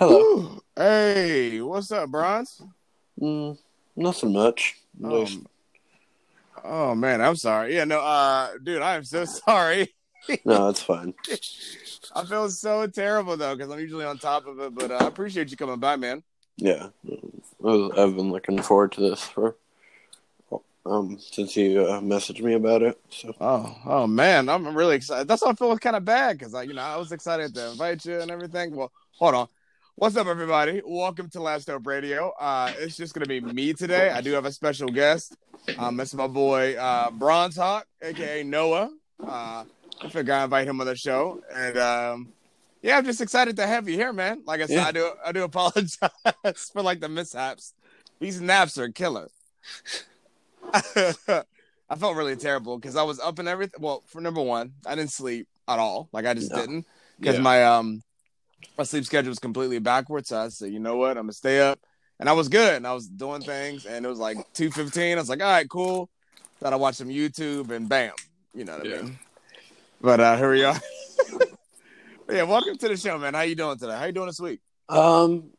Hello. Ooh, hey, what's up, Bronze? Mm, nothing much. Oh, Just- oh man, I'm sorry. Yeah, no, uh, dude, I am so sorry. no, it's fine. I feel so terrible though because I'm usually on top of it, but uh, I appreciate you coming by, man. Yeah, I've been looking forward to this for um since you uh, messaged me about it. So Oh, oh man, I'm really excited. That's why I feel kind of bad because I, you know, I was excited to invite you and everything. Well, hold on. What's up, everybody? Welcome to Last Hope Radio. Uh, it's just gonna be me today. I do have a special guest. Um, it's my boy uh, Bronze Hawk, aka Noah. Uh, I figure I invite him on the show, and um, yeah, I'm just excited to have you here, man. Like I said, Yeah. I do, I do apologize for like the mishaps. These naps are killer. I felt really terrible because I was up and everything. Well, for number one, I didn't sleep at all. Like I just No. didn't because Yeah. my um my sleep schedule was completely backwards. So I said, you know what, I'm gonna stay up, and I was good. And I was doing things, and it was like two fifteen. I was like, all right, cool. Thought I watched some YouTube, and bam, you know what Yeah. I mean. But uh here we are. Yeah, welcome to the show, man. How you doing today? How you doing this week? um,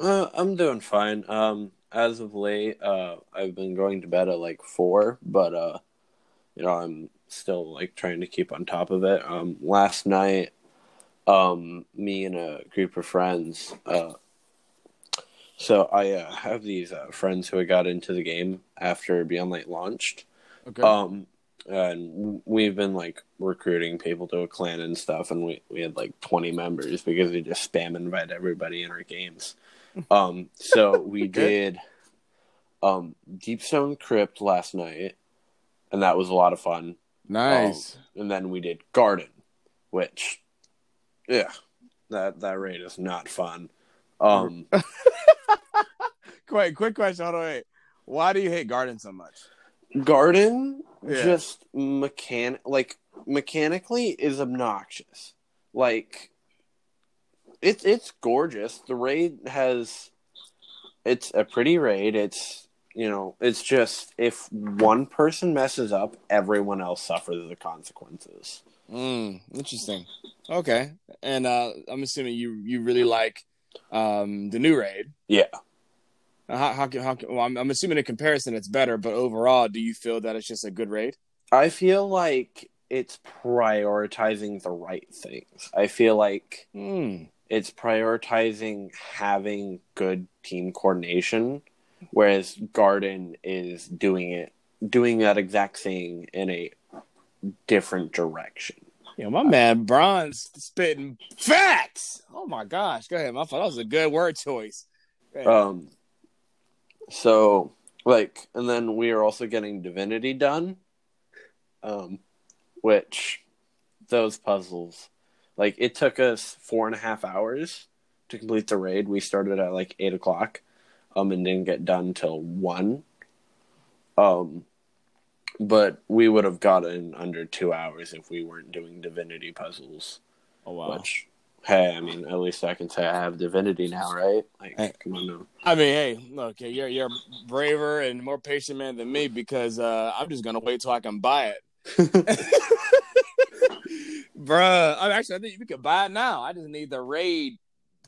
uh, I'm doing fine. Um, as of late, uh, I've been going to bed at like four, but uh, you know, I'm still like trying to keep on top of it. Um, last night, um, me and a group of friends, uh. So I uh, have these uh, friends who I got into the game after Beyond Light launched. Okay. Um, and we've been like recruiting people to a clan and stuff, and we, we had like 20 members because we just spam invite everybody in our games. Um, so we did um Deepstone Crypt last night, and that was a lot of fun. nice. And then we did Garden, which, yeah, that that raid is not fun. Um, Quick, quick question. Hold on, wait. Why do you hate Garden so much? Garden Yeah. just mechan like mechanically is obnoxious. Like it's it's gorgeous. The raid has it's a pretty raid. It's you know, it's just if one person messes up, everyone else suffers the consequences. Mm, interesting. Okay, and uh, I'm assuming you you really like um, the new raid. Yeah. Uh, How how how well, I'm, I'm assuming in comparison it's better, but overall, do you feel that it's just a good raid? I feel like it's prioritizing the right things. I feel like Hmm. it's prioritizing having good team coordination, whereas Garden is doing it doing that exact thing in a different direction. Yeah, my man Bronze spitting facts. Oh my gosh, go ahead, my fault. That was a good word choice. Um so like and then we are also getting Divinity done. Um which those puzzles like it took us four and a half hours to complete the raid. We started at like eight o'clock, um, and didn't get done till one. Um, but we would have gotten under two hours if we weren't doing divinity puzzles. oh wow. Which, hey, I mean, at least I can say I have divinity now, right? Like, Hey. come on now. I mean, hey, look, you're you're a braver and more patient man than me because uh, I'm just gonna wait till I can buy it. Bruh, I mean, actually, I think we could buy it now. I just need the raid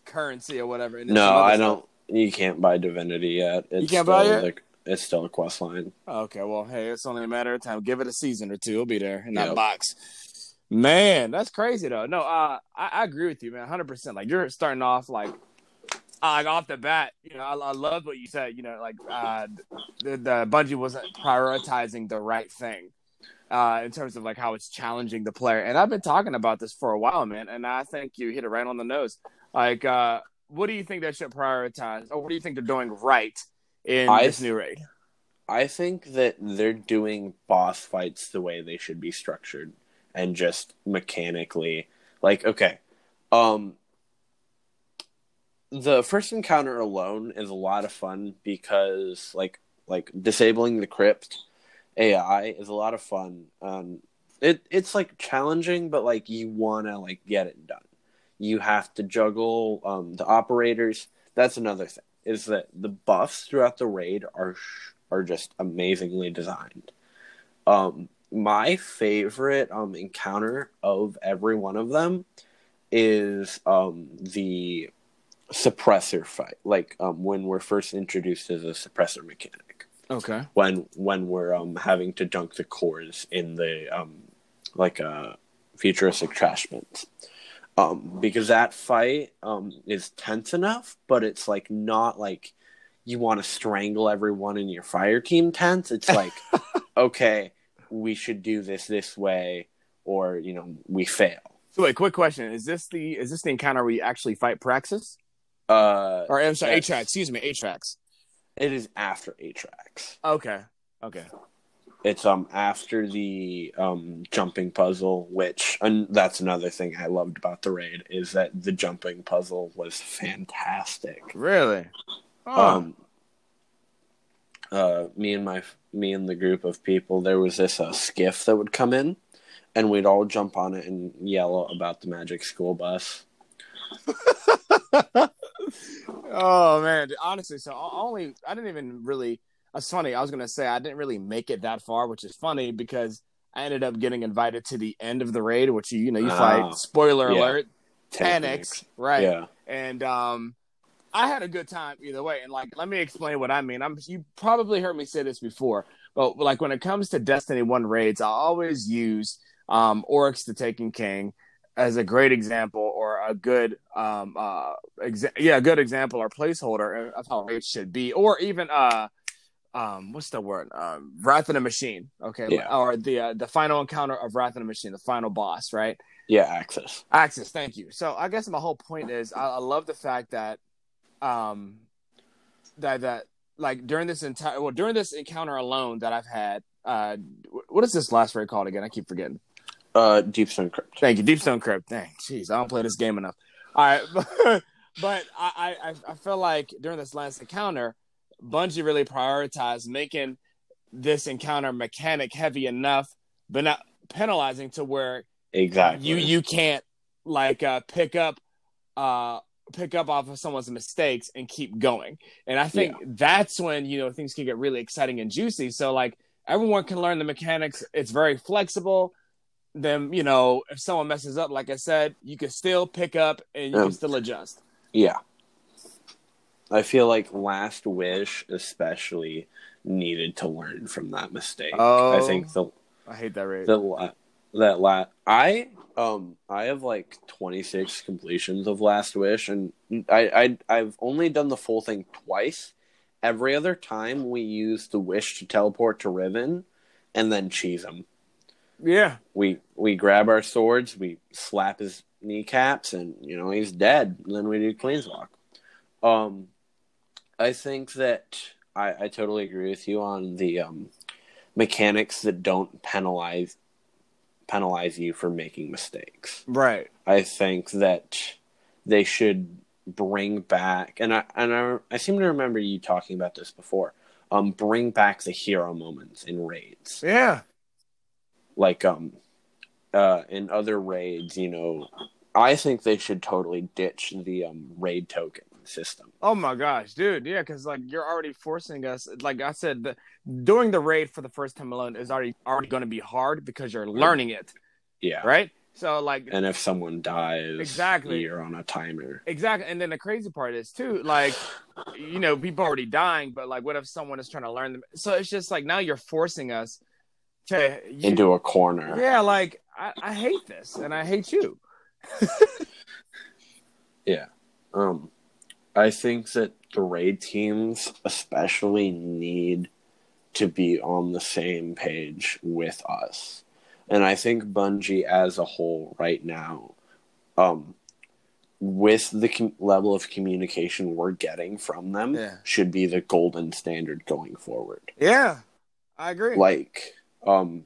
currency or whatever. no, I stuff. don't. You can't buy divinity yet. It's can't buy it? like- it's still a quest line. Okay, well, hey, it's only a matter of time. Give it a season or two, it'll be there in that Yep. box. Man, that's crazy though. No, uh, I, I agree with you, man, hundred percent. Like you're starting off like, like off the bat. You know, I, I love what you said. You know, like uh, the, the Bungie wasn't prioritizing the right thing. Uh, in terms of like how it's challenging the player, and I've been talking about this for a while, man. And I think you hit it right on the nose. Like, uh, what do you think they should prioritize, or what do you think they're doing right in I- this new raid? I think that they're doing boss fights the way they should be structured and just mechanically like okay. Um the first encounter alone is a lot of fun because like like disabling the crypt AI is a lot of fun. Um it it's like challenging but like you want to like get it done. You have to juggle um the operators. That's another thing. Is that the buffs throughout the raid are sh- are just amazingly designed. Um, my favorite um encounter of every one of them is um the suppressor fight, like um, when we're first introduced as a suppressor mechanic. Okay. When when we're um, having to dunk the cores in the um, like uh, futuristic trash bins. Um, because that fight um, is tense enough, but it's like not like you want to strangle everyone in your fire team tense. It's like, okay, we should do this this way, or you know, we fail. So wait, quick question: Is this the is this the encounter where you actually fight Praxis? Uh, Or I'm sorry, yes. Atraks. Excuse me, Atraks. It is after Atraks. Okay. Okay. It's um after the um jumping puzzle, which and that's another thing I loved about the raid is that the jumping puzzle was fantastic. Really? Oh. Um, uh, me and my me and the group of people, there was this uh, skiff that would come in, and we'd all jump on it and yell about the magic school bus. oh man, honestly, so only I didn't even really. That's funny. I was gonna say I didn't really make it that far, which is funny because I ended up getting invited to the end of the raid, which you you know you Ah. spoiler Spoiler Yeah. alert. 10x, right? Yeah. And um, I had a good time either way. And like, let me explain what I mean. I'm you probably heard me say this before, but like when it comes to Destiny One raids, I always use um Oryx the Taken King as a great example or a good um uh exa- yeah a good example or placeholder of how raids should be or even uh um what's the word um wrath of the machine okay Yeah. or the uh, the final encounter of wrath of the machine the final boss right Yeah, Aksis. Aksis, thank you. So I guess my whole point is I, I love the fact that um that that like during this entire well during this encounter alone that I've had uh what is this last raid called again? I keep forgetting. Uh, Deep Stone Crypt. Thank you, Deep Stone Crypt. Dang, jeez, I don't play this game enough. All right, but, but I, I I feel like during this last encounter, Bungie really prioritized making this encounter mechanic heavy enough, but not penalizing to where Exactly. you you can't like uh pick up uh pick up off of someone's mistakes and keep going. And i think that's when you know things can get really exciting and juicy. So like everyone can learn the mechanics. It's very flexible. Then you know if someone messes up like i said you can still pick up and you Um, can still adjust. Yeah. I feel like Last Wish especially needed to learn from that mistake. Oh. I think the i hate that rate the la- that la- I um I have like 26 completions of Last Wish and I I I've only done the full thing twice. Every other time we use the wish to teleport to Riven and then cheese him. yeah We we grab our swords, we slap his kneecaps and you know he's dead. And then we do Queenswalk. Um I think that I, I totally agree with you on the um, mechanics that don't penalize penalize you for making mistakes. right I think that they should bring back, and I and I, I seem to remember you talking about this before. Um, bring back the hero moments in raids, yeah like um, uh, in other raids. You know, I think they should totally ditch the um raid token system. Oh my gosh, dude! Yeah, because like you're already forcing us. Like I said, the, doing the raid for the first time alone is already already going to be hard because you're learning it, Yeah, right? So like and if someone dies, Exactly. you're on a timer. exactly, and then the crazy part is too, like you know, people already dying, but like, what if someone is trying to learn them? So it's just like now you're forcing us to you, into a corner. yeah, like I, I hate this, and I hate you. Yeah, um, I think that the raid teams especially need to be on the same page with us. And I think Bungie as a whole right now, um, with the com- level of communication we're getting from them, Yeah. should be the golden standard going forward. Yeah, I agree. Like, um,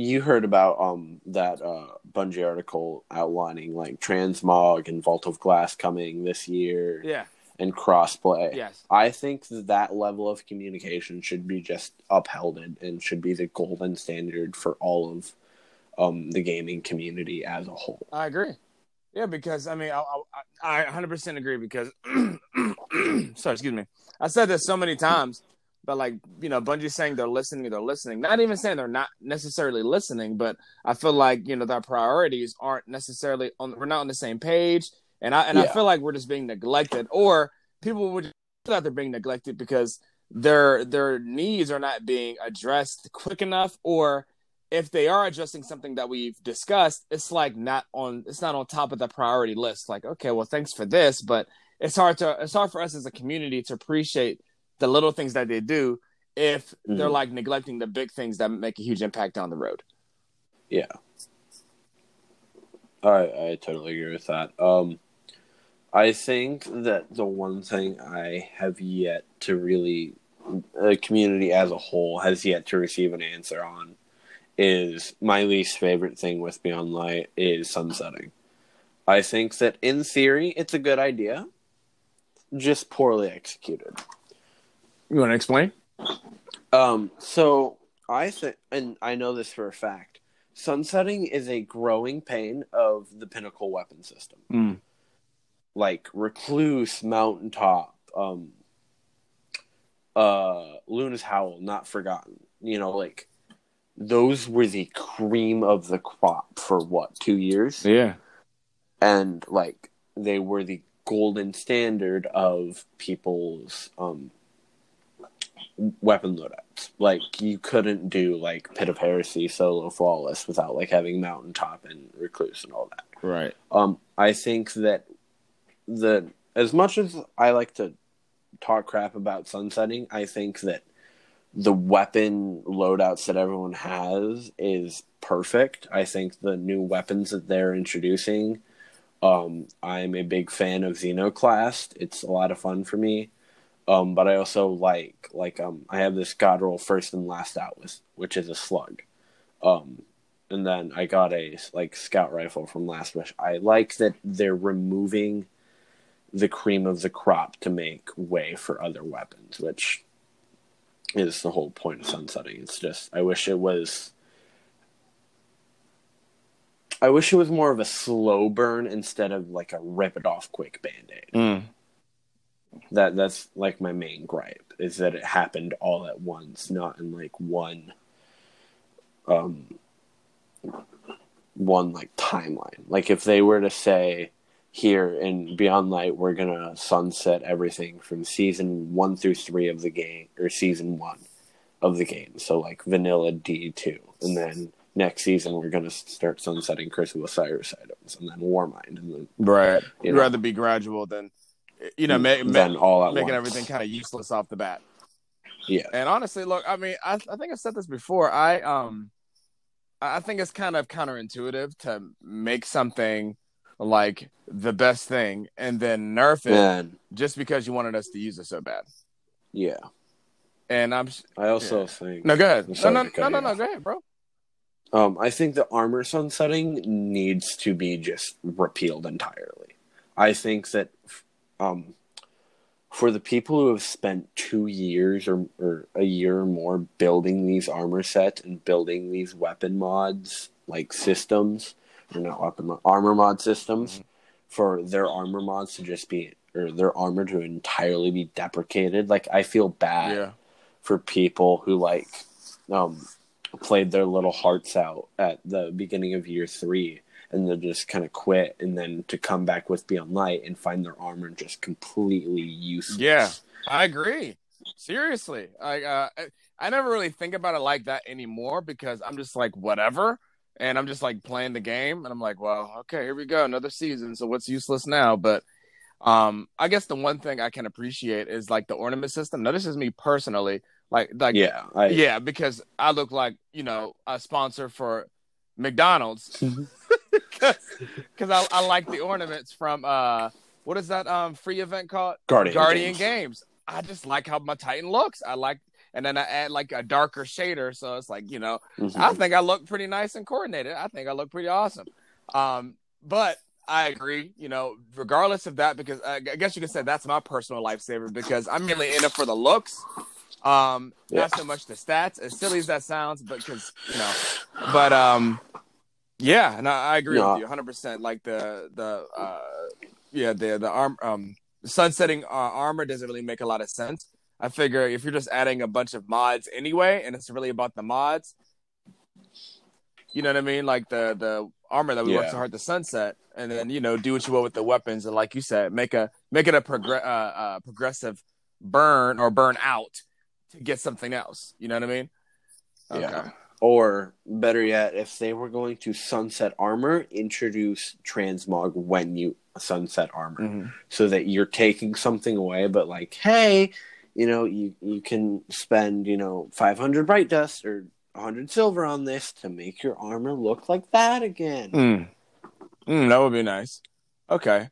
you heard about um that uh Bungie article outlining like transmog and Vault of Glass coming this year yeah, and crossplay. yes, I think that, that level of communication should be just upheld and should be the golden standard for all of um the gaming community as a whole. I agree. Yeah, because I mean, I I, I 100% agree because sorry, excuse me. I said this so many times, but like you know, Bungie saying they're listening, they're listening. Not even saying they're not necessarily listening, but I feel like you know their priorities aren't necessarily on. We're not on the same page, and I and I feel like we're just being neglected, or people would feel that they're being neglected because their their needs are not being addressed quick enough, or if they are addressing something that we've discussed, it's like not on it's not on top of the priority list. Like, okay, well, thanks for this, but it's hard to it's hard for us as a community to appreciate the little things that they do if they're Mhm. like neglecting the big things that make a huge impact down the road. Yeah. I I totally agree with that. Um I think that the one thing I have yet to really the community as a whole has yet to receive an answer on is my least favorite thing with Beyond Light is sunsetting. I think that in theory it's a good idea, just poorly executed. You want to explain? Um, so I think, and I know this for a fact, sunsetting is a growing pain of the pinnacle weapon system. Mm. Like Recluse, Mountaintop, um, uh, Luna's Howl, Not Forgotten. You know, like those were the cream of the crop for what two years, Yeah. and like they were the golden standard of people's um weapon loadouts. Like you couldn't do like Pit of Heresy solo flawless without like having Mountaintop and Recluse and all that. Right. Um, I think that the as much as I like to talk crap about sunsetting, I think that the weapon loadouts that everyone has is perfect. I think the new weapons that they're introducing, um, I'm a big fan of Xenoclast. It's a lot of fun for me. Um, but I also like like um I have this God roll first and last out with which is a slug. Um and then I got a like scout rifle from Last Wish. I like that they're removing the cream of the crop to make way for other weapons, which is the whole point of sunsetting. It's just I wish it was I wish it was more of a slow burn instead of like a rip it off quick band aid. Mm. That that's like my main gripe is that it happened all at once, not in like one um one like timeline. Like if they were to say here in Beyond Light we're gonna sunset everything from season one through three of the game or season one of the game. So like vanilla D two. And then next season we're gonna start sunsetting Curse of Osiris items and then Warmind and then Right. You You'd rather be gradual than, you know, ma- ma- all making once. everything kind of useless off the bat. Yeah. And honestly, look, I mean, I, I think I've said this before. I um, I I think it's kind of counterintuitive to make something like the best thing and then nerf it And just because you wanted us to use it so bad. yeah. And I'm I also Yeah. think no, go ahead. No, no, no, no, no, go ahead, bro. Um, I think the armor sunsetting needs to be just repealed entirely. I think that um, for the people who have spent two years or, or a year or more building these armor sets and building these weapon mods, like systems, or not weapon mod, armor mod systems, Mhm. for their armor mods to just be, or their armor to entirely be deprecated, like, I feel bad Yeah. for people who like um played their little hearts out at the beginning of year three and then just kind of quit and then to come back with Beyond Light and find their armor just completely useless. Yeah, I agree. Seriously, I uh, I- I never really think about it like that anymore because I'm just like whatever, and I'm just like playing the game, and I'm like, well, okay, here we go, another season. So what's useless now? But um, I guess the one thing I can appreciate is like the ornament system. Now, this is me personally, like like yeah, I, yeah, because I look like you know a sponsor for McDonald's because I, I like the ornaments from uh what is that um free event called Guardian, Guardian Games. Games. I just like how my Titan looks. I like, and then I add like a darker shader, so it's like you know, Mhm. I think I look pretty nice and coordinated. I think I look pretty awesome. Um, but I agree, you know, regardless of that, because I, I guess you could say that's my personal lifesaver because I'm mainly in it for the looks. Um, Yeah. not so much the stats, as silly as that sounds, but because you know, but um, yeah, and I, I agree No. with you 100. percent Like the the uh, yeah, the the arm um sunsetting uh, armor doesn't really make a lot of sense. I figure if you're just adding a bunch of mods anyway, and it's really about the mods, you know what I mean? Like the the armor that we worked Yeah. so hard to sunset, and then you know do what you will with the weapons, and like you said, make a make it a progr- uh, uh, progressive burn or burn out to get something else. You know what I mean? Yeah. Or better yet, if they were going to sunset armor, introduce transmog when you sunset armor, Mhm. so that you're taking something away. But like, hey, you know, you you can spend you know 500 bright dust or 100 silver on this to make your armor look like that again. Mm. Mm, that would be nice. Okay.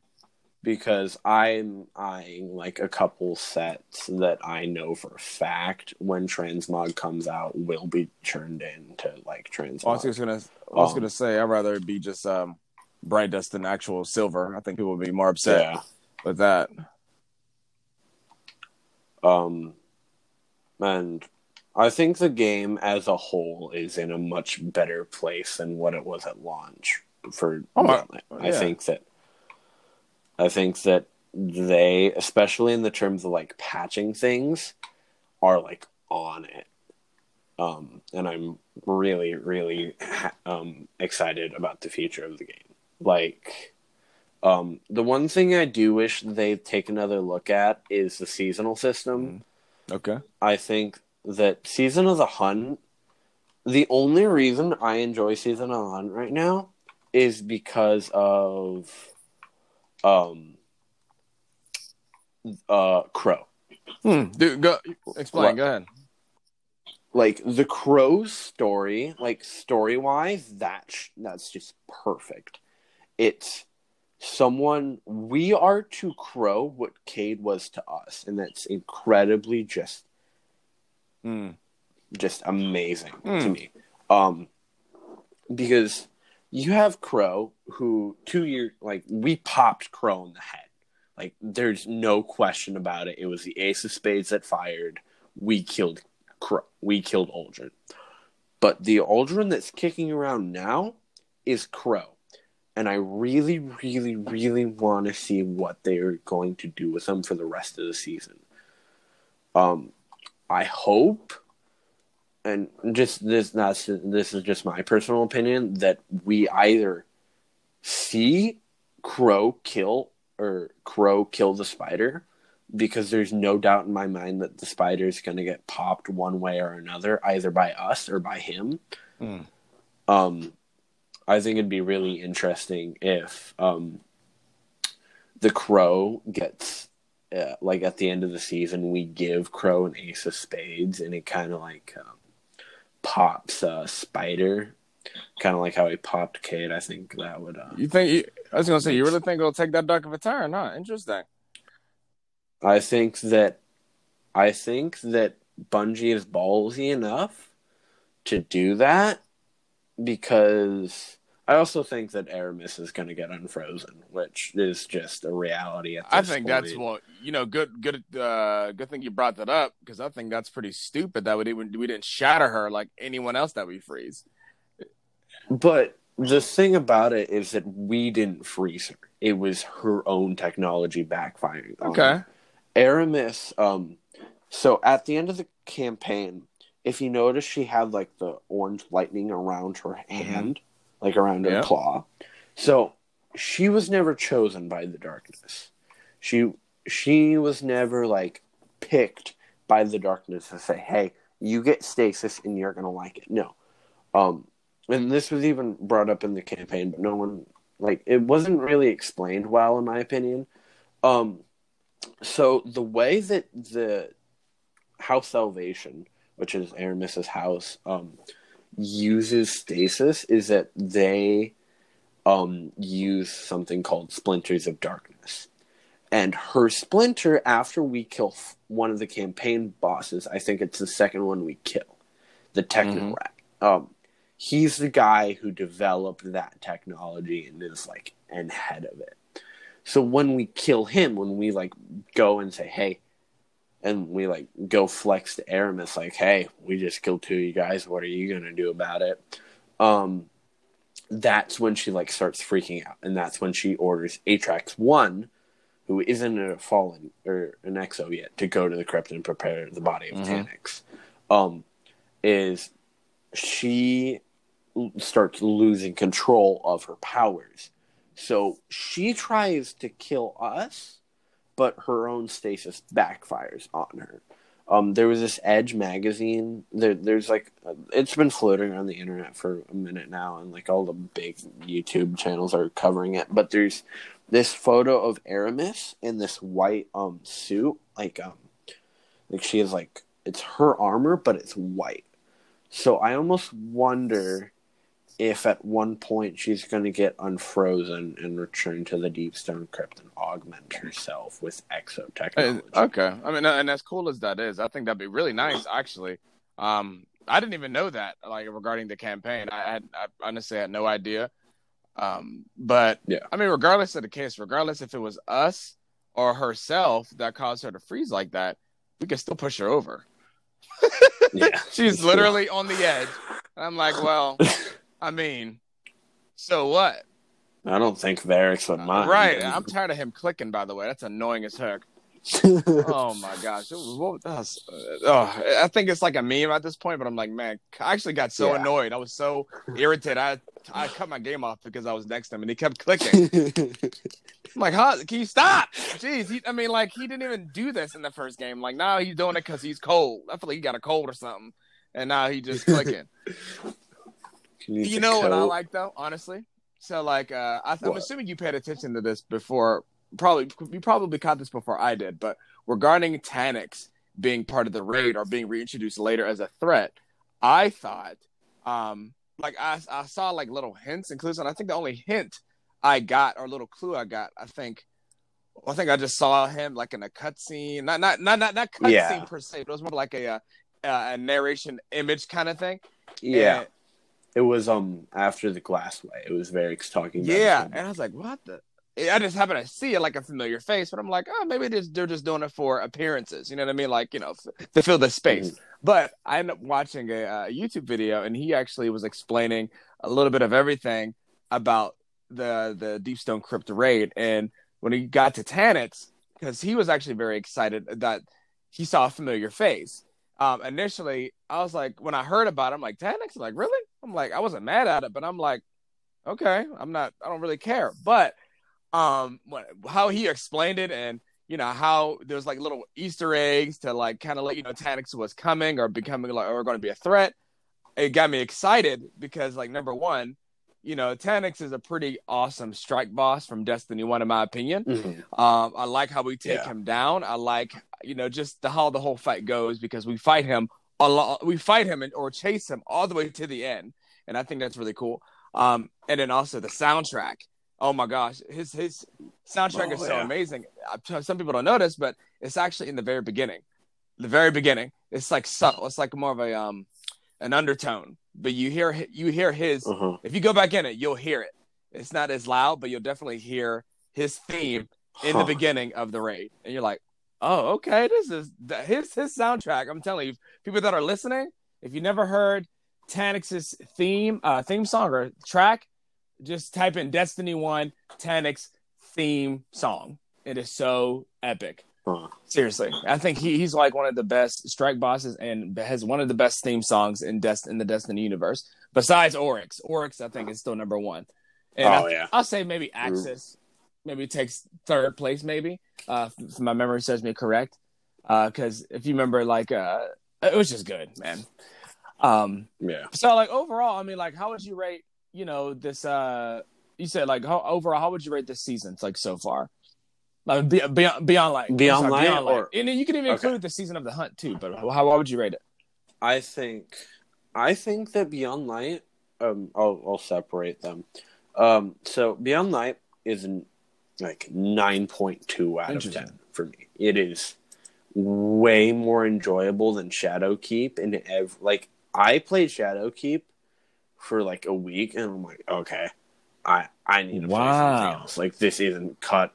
Because I'm eyeing like a couple sets that I know for a fact when transmog comes out will be turned into like Transmog. I was just gonna, I was Um, gonna say, I'd rather be just um, bright dust than actual silver. I think people would be more upset Yeah. with that. Um, and I think the game as a whole is in a much better place than what it was at launch for Oh, I- I yeah. think that I think that they, especially in the terms of like patching things, are like on it. Um, and I'm really, really um, excited about the future of the game. Like, um, the one thing I do wish they'd take another look at is the seasonal system. Okay. I think that Season of the Hunt, the only reason I enjoy Season of the Hunt right now is because of um uh Crow. Hmm. Dude, go explain. What? Go ahead. Like the Crow's story, like story wise, that sh- that's just perfect. It's someone we are to Crow what Cayde was to us, and that's incredibly just Hmm. just amazing Hmm. to me. Um, because you have Crow, who two years like we popped Crow in the head. Like there's no question about it. It was the Ace of Spades that fired. We killed Crow. We killed Uldren. But the Uldren that's kicking around now is Crow. And I really, really, really want to see what they're going to do with him for the rest of the season. Um, I hope, and just this that's this is just my personal opinion that we either see Crow kill or Crow kill the spider because there's no doubt in my mind that the spider is going to get popped one way or another, either by us or by him. Hmm. Um, I think it'd be really interesting if um, the Crow gets uh, like at the end of the season, we give Crow an ace of spades, and it kind of like um, pops uh, Spider, kind of like how he popped Cayde. I think that would. Uh, You think? I was gonna say, you really think it'll take that dark of a turn? Huh? Interesting. I think that I think that Bungie is ballsy enough to do that because I also think that Eramis is going to get unfrozen, which is just a reality. At this I think that's what you know. Good, good, uh, good thing you brought that up because I think that's pretty stupid that we didn't we didn't shatter her like anyone else that we freeze. But the thing about it is that we didn't freeze her. It was her own technology backfiring. Okay. Eramis, um, so at the end of the campaign, if you notice, she had like the orange lightning around her hand, like around her Yeah. claw. So she was never chosen by the darkness. She she was never like picked by the darkness to say, "Hey, you get stasis and you're gonna like it." No, um, and this was even brought up in the campaign, but no one like it wasn't really explained well, in my opinion. Um, so the way that the House Salvation, which is Eramis's house, um, uses stasis is that they um, use something called Splinters of Darkness. And her splinter, after we kill f- one of the campaign bosses, I think it's the second one we kill, the Techno Mhm. Um, he's the guy who developed that technology and is like and head of it. So when we kill him, when we like go and say, "Hey," and we like go flex to Eramis, like, "Hey, we just killed two of you guys. What are you gonna do about it?" Um, that's when she like starts freaking out, and that's when she orders Atraks One, who isn't a fallen or an exo yet, to go to the crypt and prepare the body of Mhm. Taniks. Um, is she starts losing control of her powers. So she tries to kill us, but her own stasis backfires on her. Um, there was this Edge magazine. There, there's like it's been floating around the internet for a minute now, and like all the big YouTube channels are covering it. But there's this photo of Eramis in this white um suit, like um, like she is like it's her armor, but it's white. So I almost wonder if at one point she's going to get unfrozen and return to the deep stone crypt and augment herself with exotechnology. Okay, I mean, and as cool as that is, I think that'd be really nice. Actually, um, I didn't even know that, like regarding the campaign. I had, I honestly had no idea. Um, but Yeah. I mean, regardless of the case, regardless if it was us or herself that caused her to freeze like that, we could still push her over. yeah, She's literally on the edge. And I'm like, well, I mean, so what? I don't think Variks would mind. Right. I'm tired of him clicking, by the way. That's annoying as heck. oh my gosh. Was, uh, oh, I think it's like a meme at this point, but I'm like, man, I actually got so Yeah. annoyed. I was so irritated. I I cut my game off because I was next to him and he kept clicking. I'm like, huh? Can you stop? Jeez. He, I mean, like, he didn't even do this in the first game. Like, now he's doing it because he's cold. I feel like he got a cold or something. And now he just clicking. You a know what I like though, honestly. So like, uh, I, I'm assuming you paid attention to this before. Probably you probably caught this before I did, but regarding Taniks being part of the raid or being reintroduced later as a threat, I thought, um, like I, I saw like little hints and clues, and I think the only hint I got or little clue I got, I think, I think I just saw him like in a cutscene, not not not not not cutscene Yeah. per se, but it was more like a uh, a narration image kind of thing. Yeah, it was um after the glass way. It was Variks talking. About Yeah, and I was like, "What the?" I just happen to see it like a familiar face, but I'm like, "Oh, maybe they're just, they're just doing it for appearances." You know what I mean? Like, you know, f- to fill the space. But I ended up watching a uh, YouTube video, and he actually was explaining a little bit of everything about the the Deep Stone Crypt raid. And when he got to Taniks, because he was actually very excited that he saw a familiar face. Um, initially, I was like, when I heard about it, I'm like, Taniks? Like, really? I'm like, I wasn't mad at it, but I'm like, okay, I'm not, I don't really care. But um, how he explained it and you know how there's like little Easter eggs to like kind of let you know Taniks was coming or becoming like or going to be a threat. It got me excited because like number one, you know Taniks is a pretty awesome strike boss from Destiny One in my opinion. Mhm. Um, I like how we take Yeah. him down. I like you know just the how the whole fight goes because we fight him a lot. We fight him and, or chase him all the way to the end, and I think that's really cool. Um, and then also the soundtrack. Oh my gosh, his his soundtrack Oh, is so yeah. amazing. Some people don't notice, but it's actually in the very beginning. The very beginning, it's like subtle. It's like more of a um an undertone, but you hear you hear his Uh-huh. if you go back in it, you'll hear it. It's not as loud, but you'll definitely hear his theme in the beginning of the raid, and you're like, "Oh, okay, this is his his soundtrack." I'm telling you, people that are listening, if you never heard Taniks's theme uh, theme song or track, just type in Destiny One Taniks theme song. It is so epic. Huh. Seriously, I think he, he's like one of the best strike bosses and has one of the best theme songs in Dest- in the Destiny universe. Besides Oryx, Oryx I think is still number one. And Oh, I, yeah. I'll say maybe Aksis, maybe takes third place, maybe uh, if my memory serves me correct. Because if you remember, like uh, it was just good, man. Um, Yeah. so like overall, I mean, like how would you rate? You know, this. uh You said like how, overall, how would you rate this season? Like so far, like be, beyond beyond like Beyond sorry, Light or- and you can even Okay. include the season of the hunt too. But how, how would you rate it? I think, I think that Beyond Light. Um, I'll I'll separate them. Um, so Beyond Light is an, like nine point two out of ten for me. It is way more enjoyable than Shadowkeep, and ev- like I played Shadowkeep for like a week, and I'm like, okay, I I need to play Wow. something else. Like this isn't cut.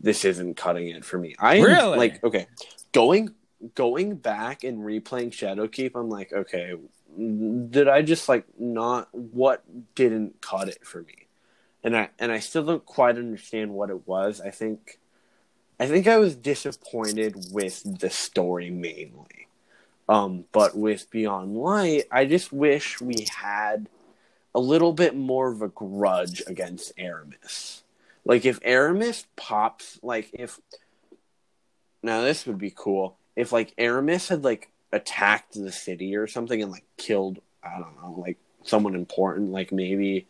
This isn't cutting it for me. I Really? like okay, going going back and replaying Shadowkeep. I'm like, okay, did I just like not what didn't cut it for me? And I and I still don't quite understand what it was. I think I think I was disappointed with the story mainly. Um, but with Beyond Light, I just wish we had a little bit more of a grudge against Eramis. Like if Eramis pops, like if now this would be cool if like Eramis had like attacked the city or something and like killed I don't know like someone important, like maybe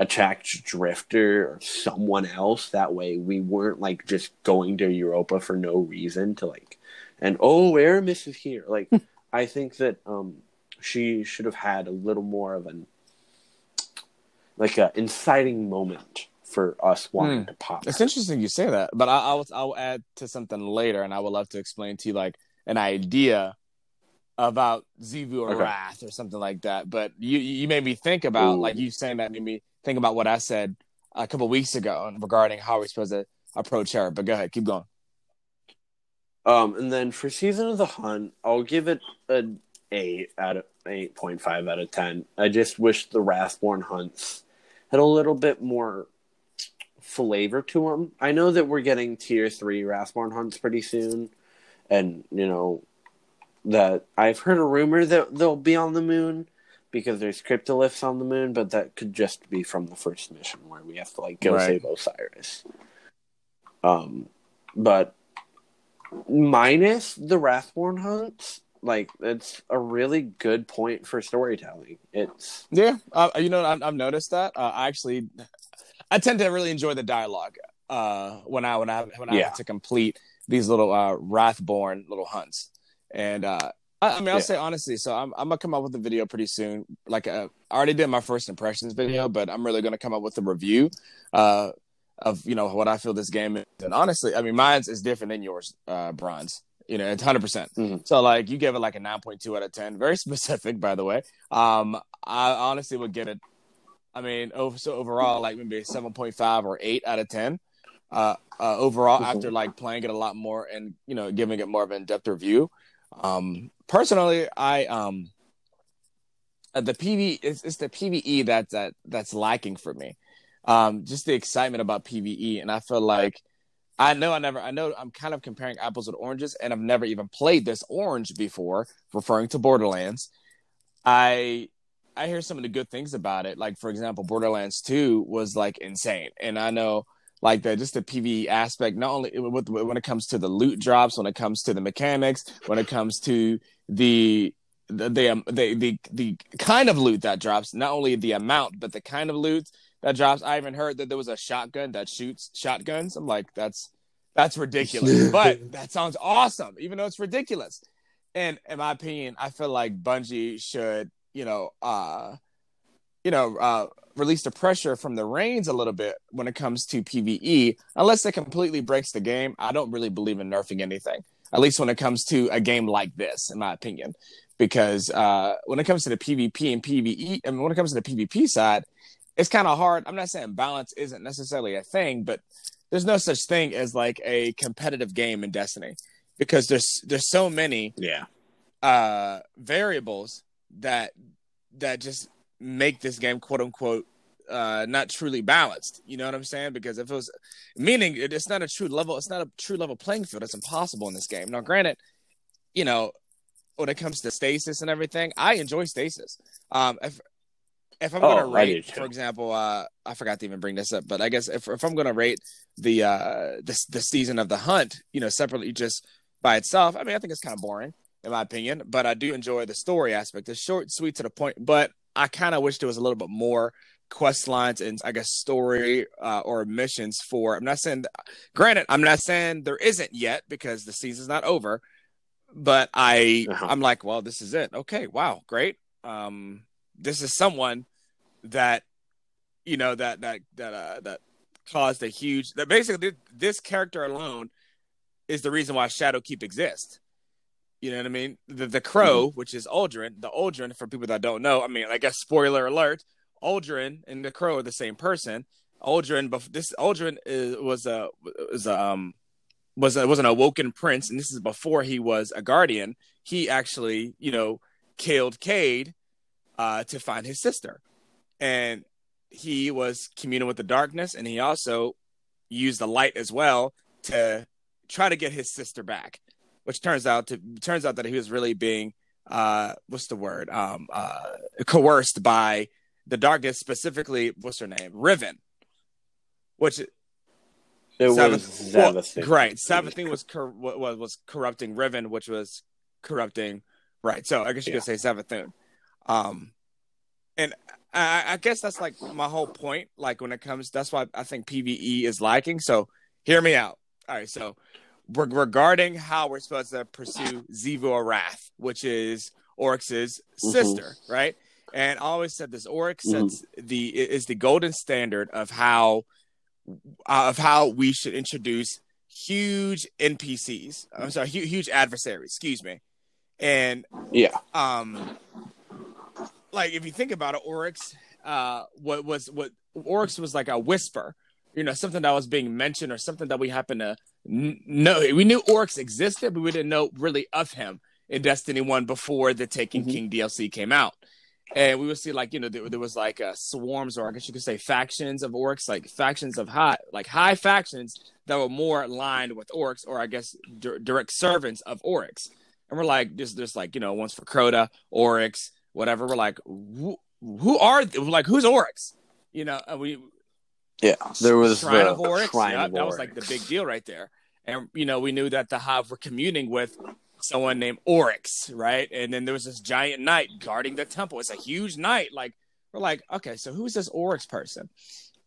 attacked Drifter or someone else. That way we weren't like just going to Europa for no reason to like and oh Eramis is here. Like I think that um she should have had a little more of an like a inciting moment for us wanting Hmm. to pop. It's interesting you say that, but I, I'll I'll add to something later, and I would love to explain to you like an idea about Xivu or Okay. Wrath or something like that. But you you made me think about Ooh. like you saying that made me think about what I said a couple weeks ago regarding how we're supposed to approach her. But go ahead, keep going. Um, and then for season of the hunt, I'll give it an eight out of eight point five out of ten. I just wish the Wrathborn hunts had a little bit more flavor to them. I know that we're getting tier three Wrathborn hunts pretty soon, and you know that I've heard a rumor that they'll be on the moon because there's cryptoliths on the moon, but that could just be from the first mission where we have to like go Right. save Osiris. Um, but minus the Wrathborn hunts, like it's a really good point for storytelling. It's Yeah, uh, you know, I've, I've noticed that. Uh, I actually, I tend to really enjoy the dialogue uh, when I when I when I Yeah. have to complete these little uh, Wrathborn little hunts. And uh, I, I mean, I'll Yeah. say honestly, so I'm I'm gonna come up with a video pretty soon. Like uh, I already did my first impressions video, but I'm really gonna come up with a review uh, of you know what I feel this game is. And honestly, I mean, mine's is different than yours, uh, Bronze. You know, it's hundred percent. Mhm. So like you gave it like a nine point two out of ten. Very specific, by the way. Um, I honestly would get it. I mean, over so overall, like maybe seven point five or eight out of ten. Uh, uh, overall, Mhm. after like playing it a lot more and you know giving it more of an in-depth review. Um, personally, I um, uh, the PV it's, it's the PVE that that that's lacking for me. Um, just the excitement about PVE, and I feel like I know I never I know I'm kind of comparing apples with oranges, and I've never even played this orange before, referring to Borderlands. I I hear some of the good things about it. Like for example, Borderlands Two was like insane, and I know like the just the PVE aspect. Not only with, when it comes to the loot drops, when it comes to the mechanics, when it comes to the the the, um, the the the kind of loot that drops. Not only the amount, but the kind of loot that drops. I even heard that there was a shotgun that shoots shotguns. I'm like, that's that's ridiculous, but that sounds awesome, even though it's ridiculous. And in my opinion, I feel like Bungie should, you know, uh, you know, uh, release the pressure from the reins a little bit when it comes to PVE. Unless it completely breaks the game, I don't really believe in nerfing anything. At least when it comes to a game like this, in my opinion, because uh, when it comes to the PvP and PVE, I mean, when it comes to the PvP side, it's kind of hard. I'm not saying balance isn't necessarily a thing, but there's no such thing as like a competitive game in Destiny because there's there's so many yeah. uh variables that that just make this game quote unquote uh not truly balanced you know what i'm saying because if it was meaning it's not a true level it's not a true level playing field it's impossible in this game now granted you know when it comes to stasis and everything i enjoy stasis um if if i'm Oh, gonna rate for example uh i forgot to even bring this up but i guess if, if i'm gonna rate the uh the, the season of the hunt you know separately just by itself i mean i think it's kind of boring in my opinion. But I do enjoy the story aspect. It's short, sweet, to the point. But I kind of wish there was a little bit more quest lines and I guess story uh, or missions for. I'm not saying. Granted, I'm not saying there isn't yet because the season's not over. But I, Uh-huh. I'm like, well, this is it. Okay, wow, great. Um, this is someone that, you know, that that that uh, that caused a huge. That basically this character alone is the reason why Shadowkeep exists. You know what I mean? The the crow, which is Uldren, the Uldren for people that don't know. I mean, I guess spoiler alert: Uldren and the crow are the same person. Uldren, but this Uldren is, was a was a, um was a, was an awoken prince, and this is before he was a guardian. He actually, you know, killed Cayde uh, to find his sister, and he was communing with the darkness, and he also used the light as well to try to get his sister back which turns out to turns out that he was really being uh what's the word um uh coerced by the darkness, specifically, what's her name, Riven, which It Seventh- was well. Right. Thing was cor- was was corrupting Riven, which was corrupting. Right. So I guess you could say Seventh Um, and I, I guess that's like my whole point. Like when it comes, that's why I think PVE is lacking. So hear me out. All right. So regarding how we're supposed to pursue Xivu Arath, which is Oryx's Mhm. sister, right? And I always said this: Oryx Mhm. sets the is the golden standard of how of how we should introduce huge NPCs. I'm sorry, huge, huge adversaries. Excuse me. And Yeah. um, like if you think about it, Oryx, uh, what was what Oryx was like a whisper. You know, something that was being mentioned or something that we happen to n- know. We knew Oryx existed, but we didn't know really of him in Destiny One before the Taken Mhm. King DLC came out. And we would see like you know there, there was like uh, swarms or I guess you could say factions of Oryx, like factions of high like high factions that were more aligned with Oryx, or I guess di- direct servants of Oryx. And we're like, just there's like you know ones for Crota, oryx, whatever. We're like, who, who are like who's oryx? You know, and we Yeah. There was Shrine the of Oryx. Shrine yeah, of that was like the big deal right there. And you know, we knew that the Hive were communing with someone named Oryx, right? And then there was this giant knight guarding the temple. It's a huge knight. Like we're like, okay, so who's this Oryx person?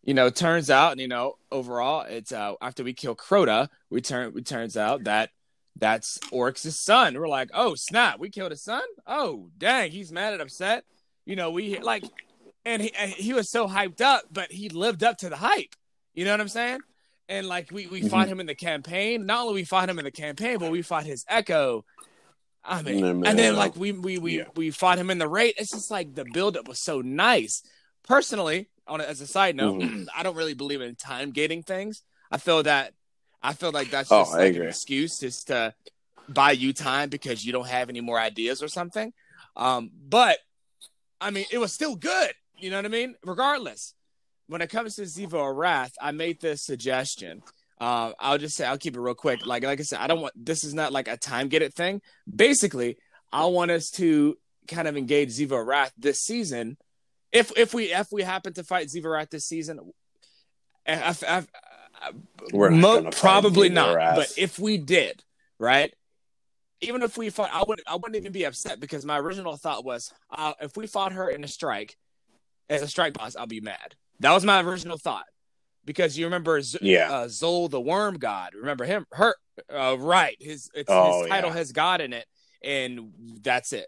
You know, turns out, you know, overall, it's uh after we kill Crota, we turn it turns out that that's Oryx's son. We're like, oh snap, we killed his son. Oh dang, he's mad and upset. You know, we like, and he he was so hyped up, but he lived up to the hype. You know what I'm saying? And like we we Mhm. fought him in the campaign. Not only we fought him in the campaign, but we fought his echo. I mean, Mm, and then like we we we Yeah. we fought him in the raid. It's just like the buildup was so nice. Personally, on a- as a side note, Mm-hmm. I don't really believe in time gating things. I feel that I feel like that's Oh, just I like an excuse just to buy you time because you don't have any more ideas or something. Um, but I mean, it was still good. You know what I mean? Regardless, when it comes to Xivu Arath, I made this suggestion. Uh, I'll just say I'll keep it real quick. Like like I said, I don't want this is not like a time get it thing. Basically, I want us to kind of engage Xivu Arath this season. If if we if we happen to fight Xivu Arath this season, if, if, We're not Mo- probably not. But if we did, right? Even if we fought, I wouldn't. I wouldn't even be upset because my original thought was, uh, if we fought her in a strike, as a strike boss, I'll be mad. That was my original thought because you remember Z- Yeah. uh, Xol the Worm God. Remember him? Her uh, right? His it's, Oh, his title yeah. has God in it, and that's it.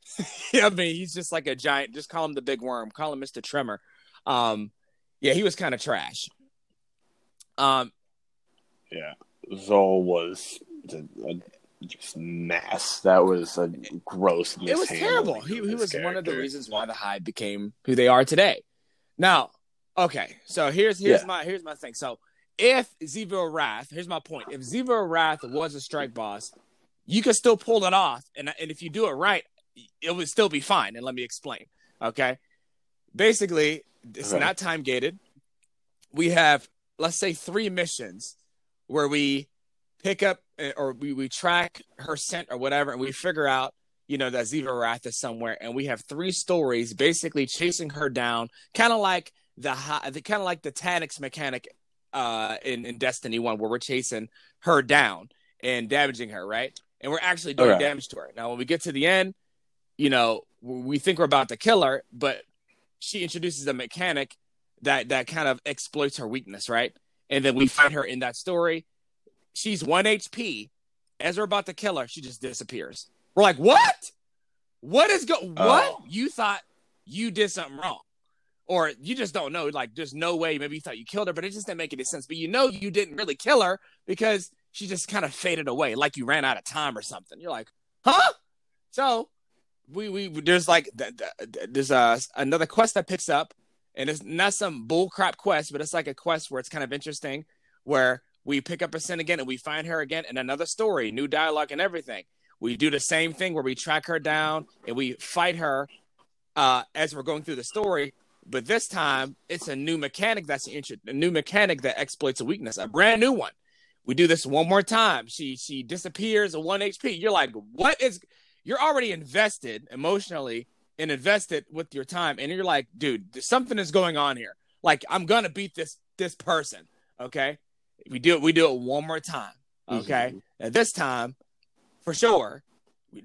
I mean, he's just like a giant. Just call him the Big Worm. Call him Mister Tremor. Um, yeah, he was kind of trash. Um, Yeah, Xol was a just mess. That was a gross. it was terrible. He, he was one of the reasons why the Hive became who they are today. Now, okay, so here's here's Yeah. my here's my thing. So if Xivu Arath, here's my point. If Xivu Arath was a strike boss, you could still pull it off, and and if you do it right, it would still be fine. And let me explain. Okay, basically, it's not time gated. We have let's say three missions where we pick up uh, or we, we track her scent or whatever, and we figure out you know that Xivu Arath is somewhere, and we have three stories basically chasing her down, kind of like the the kind of like the Taniks mechanic uh in, in Destiny One, where we're chasing her down and damaging her, right? And we're actually doing Okay. damage to her. Now, when we get to the end, you know, we think we're about to kill her, but she introduces a mechanic that that kind of exploits her weakness, right? And then we find her in that story. She's one HP. As we're about to kill her, she just disappears. We're like, what? What is go? Oh. What Oh. you thought you did something wrong, or you just don't know? Like, there's no way. Maybe you thought you killed her, but it just didn't make any sense. But you know, you didn't really kill her because she just kind of faded away, like you ran out of time or something. You're like, huh? So we we there's like th- th- there's a another quest that picks up, and it's not some bullcrap quest, but it's like a quest where it's kind of interesting, where we pick up a sin again and we find her again in another story, new dialogue and everything. We do the same thing where we track her down and we fight her uh, as we're going through the story. But this time, it's a new mechanic that's intro- a new mechanic that exploits a weakness, a brand new one. We do this one more time. She she disappears at one HP. You're like, what is? You're already invested emotionally and invested with your time, and you're like, dude, something is going on here. Like I'm gonna beat this this person. Okay, we do it. We do it one more time. Okay, mm-hmm. and this time, for sure.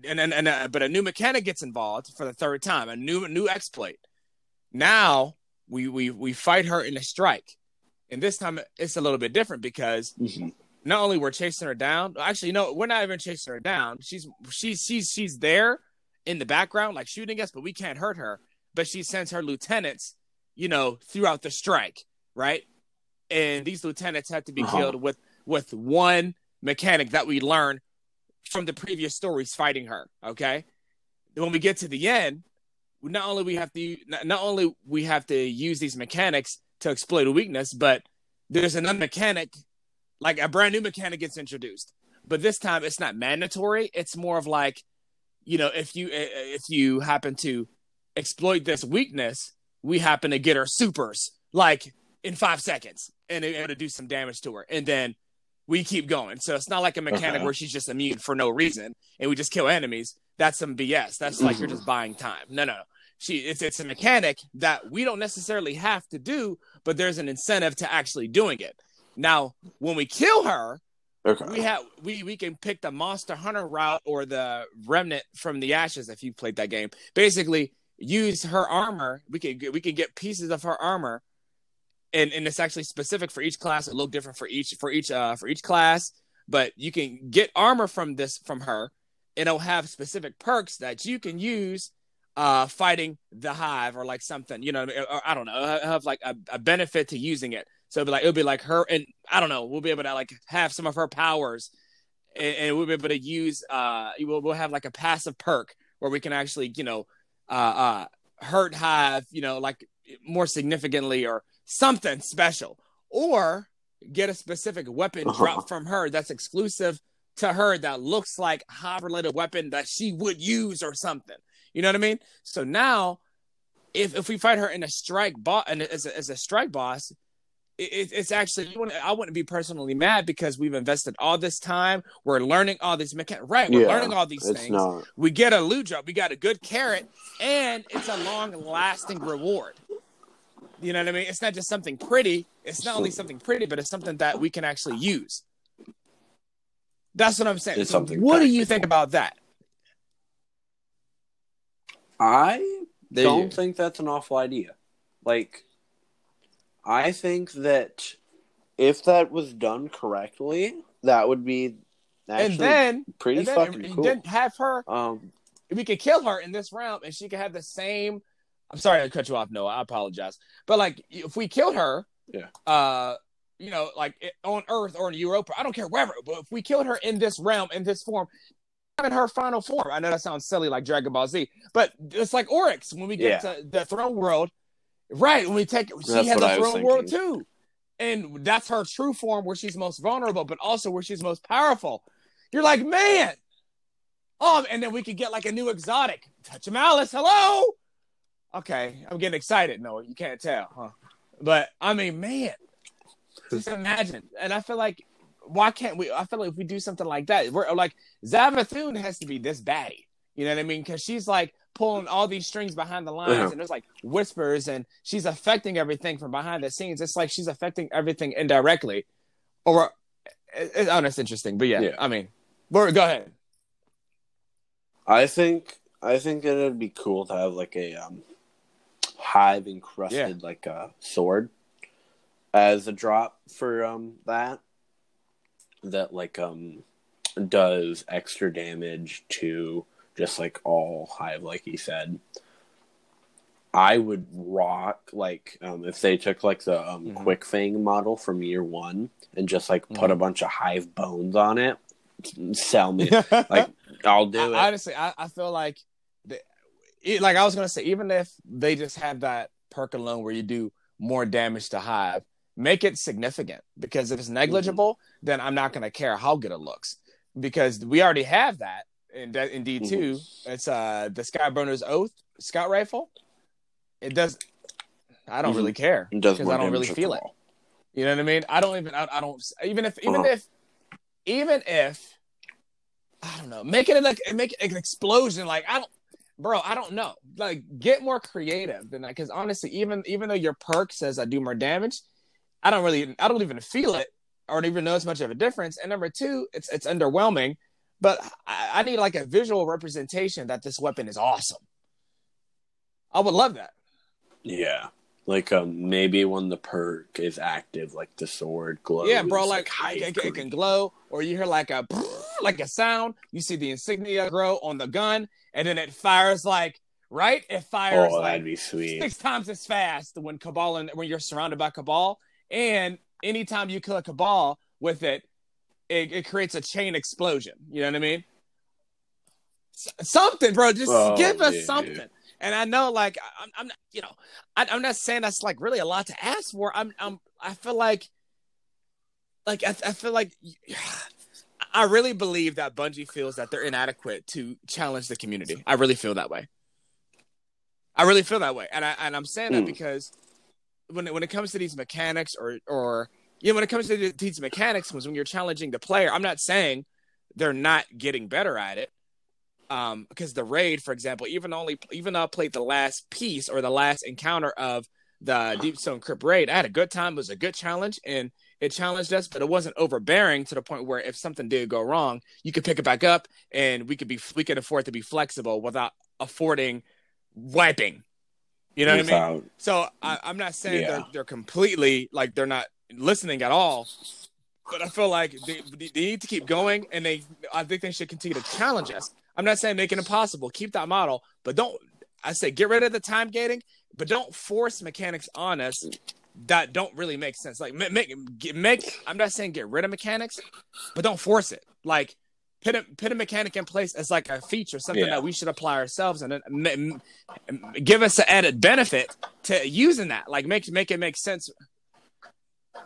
And and, and uh, but a new mechanic gets involved for the third time. A new new exploit. Now we we we fight her in a strike, and this time it's a little bit different because mm-hmm. not only we're chasing her down. Actually, no, we're not even chasing her down. She's she's she's she's there in the background, like shooting us, but we can't hurt her. But she sends her lieutenants, you know, throughout the strike, right? And these lieutenants have to be uh-huh. killed with with one mechanic that we learn from the previous stories fighting her. Okay, when we get to the end, not only we have to not only we have to use these mechanics to exploit a weakness, but there's another mechanic, like a brand new mechanic gets introduced. But this time it's not mandatory. It's more of like, you know, if you if you happen to exploit this weakness, we happen to get our supers like in five seconds and able to do some damage to her, and then we keep going. So it's not like a mechanic okay. where she's just immune for no reason and we just kill enemies. That's some BS. That's like you're just mm-hmm. buying time. No, no, no. She it's it's a mechanic that we don't necessarily have to do, but there's an incentive to actually doing it. Now, when we kill her, okay. we have we we can pick the Monster Hunter route or the Remnant from the Ashes if you played that game. Basically, use her armor. We can we can get pieces of her armor and and it's actually specific for each class. It look different for each for each uh for each class, but you can get armor from this from her, and it'll have specific perks that you can use uh fighting the hive or like something you know or, i don't know have like a, a, benefit to using it so it'll be like it'll be like her and i don't know we'll be able to like have some of her powers and, and we'll be able to use uh we'll, we'll have like a passive perk where we can actually you know uh uh hurt hive you know like more significantly or something special, or get a specific weapon uh-huh. drop from her that's exclusive to her that looks like hive related weapon that she would use or something. You know what I mean? So now, if if we fight her in a strike boss and as a, as a strike boss, it, it's actually I wouldn't be personally mad because we've invested all this time. We're learning all these mechanics. Right, we're yeah, learning all these things. Not... We get a loot drop. We got a good carrot, and it's a long lasting reward. You know what I mean? It's not just something pretty. It's not only something pretty, but it's something that we can actually use. That's what I'm saying. It's so something what practical. do you think about that? I there don't think that's an awful idea. Like, I think that if that was done correctly, that would be and then pretty and then, fucking and, cool. Then have her. Um, we could kill her in this round, and she could have the same I'm sorry to cut you off, Noah. I apologize. But like, if we killed her, yeah, uh, you know, like on Earth or in Europa, I don't care wherever. But if we killed her in this realm, in this form, in her final form, I know that sounds silly, like Dragon Ball Z, but it's like Oryx when we get yeah. to the throne world, right? When we take, she has a throne world too, and that's her true form where she's most vulnerable, but also where she's most powerful. You're like, man. Oh, and then we could get like a new exotic. Touch of Malice. Hello Okay, I'm getting excited. No, you can't tell, huh? But I mean, man, just imagine. And I feel like, why can't we? I feel like if we do something like that, we're like Savathun has to be this baddie. You know what I mean? Because she's like pulling all these strings behind the lines, uh-huh. and there's like whispers, and she's affecting everything from behind the scenes. It's like she's affecting everything indirectly. Or, it, it, oh, that's interesting. But yeah, yeah. I mean, go ahead. I think I think it'd be cool to have like a um hive encrusted yeah. like a sword as a drop for um that that like um does extra damage to just like all hive like he said i would rock like um if they took like the um mm-hmm. quick fang model from year one and just like put mm-hmm. a bunch of hive bones on it sell me like i'll do it honestly I, I feel like like I was gonna say, even if they just have that perk alone where you do more damage to hive, make it significant because if it's negligible, mm-hmm. then I'm not gonna care how good it looks because we already have that in in D 2 mm-hmm. It's uh the Skyburner's Oath scout rifle. It does. I don't mm-hmm. really care because I don't really feel it. You know what I mean? I don't even. I, I don't even if even uh-huh. if even if I don't know, make it like make it an explosion. Like I don't bro, I don't know. Like, get more creative than that. Because honestly, even even though your perk says I do more damage, I don't really, I don't even feel it or even notice much of a difference. And number two, it's it's underwhelming. But I, I need like a visual representation that this weapon is awesome. I would love that. Yeah. Like um, maybe when the perk is active, like the sword glows. Yeah, bro, like, high it, it can glow, or you hear like a like a sound. You see the insignia grow on the gun, and then it fires like right. It fires Oh, like that'd be sweet. six times as fast when cabal and when you're surrounded by cabal. And anytime you kill a cabal with it, it, it creates a chain explosion. You know what I mean? S- something, bro. Just Oh, give us dude. something. And I know, like, I'm, I'm not, you know, I, I'm not saying that's like really a lot to ask for. I'm, I'm, I feel like, like, I, I feel like, I really believe that Bungie feels that they're inadequate to challenge the community. I really feel that way. I really feel that way, and I and I'm saying that Hmm. because when it, when it comes to these mechanics, or or you know, when it comes to these mechanics, was when you're challenging the player. I'm not saying they're not getting better at it, um, because the raid, for example, even only even though I played the last piece or the last encounter of the Deep Stone Crypt raid, I had a good time. It was a good challenge, and it challenged us, but it wasn't overbearing to the point where if something did go wrong, you could pick it back up, and we could be we could afford to be flexible without affording wiping. You know what I mean? So I, I'm not saying Yeah. they're they're completely like they're not listening at all, but I feel like they, they need to keep going, and they I think they should continue to challenge us. I'm not saying make it impossible, keep that model, but don't I say get rid of the time gating, but don't force mechanics on us that don't really make sense. Like make make, I'm not saying get rid of mechanics, but don't force it. Like put a put a mechanic in place as like a feature, something Yeah. that we should apply ourselves, and then m- give us an added benefit to using that. Like make make it make sense.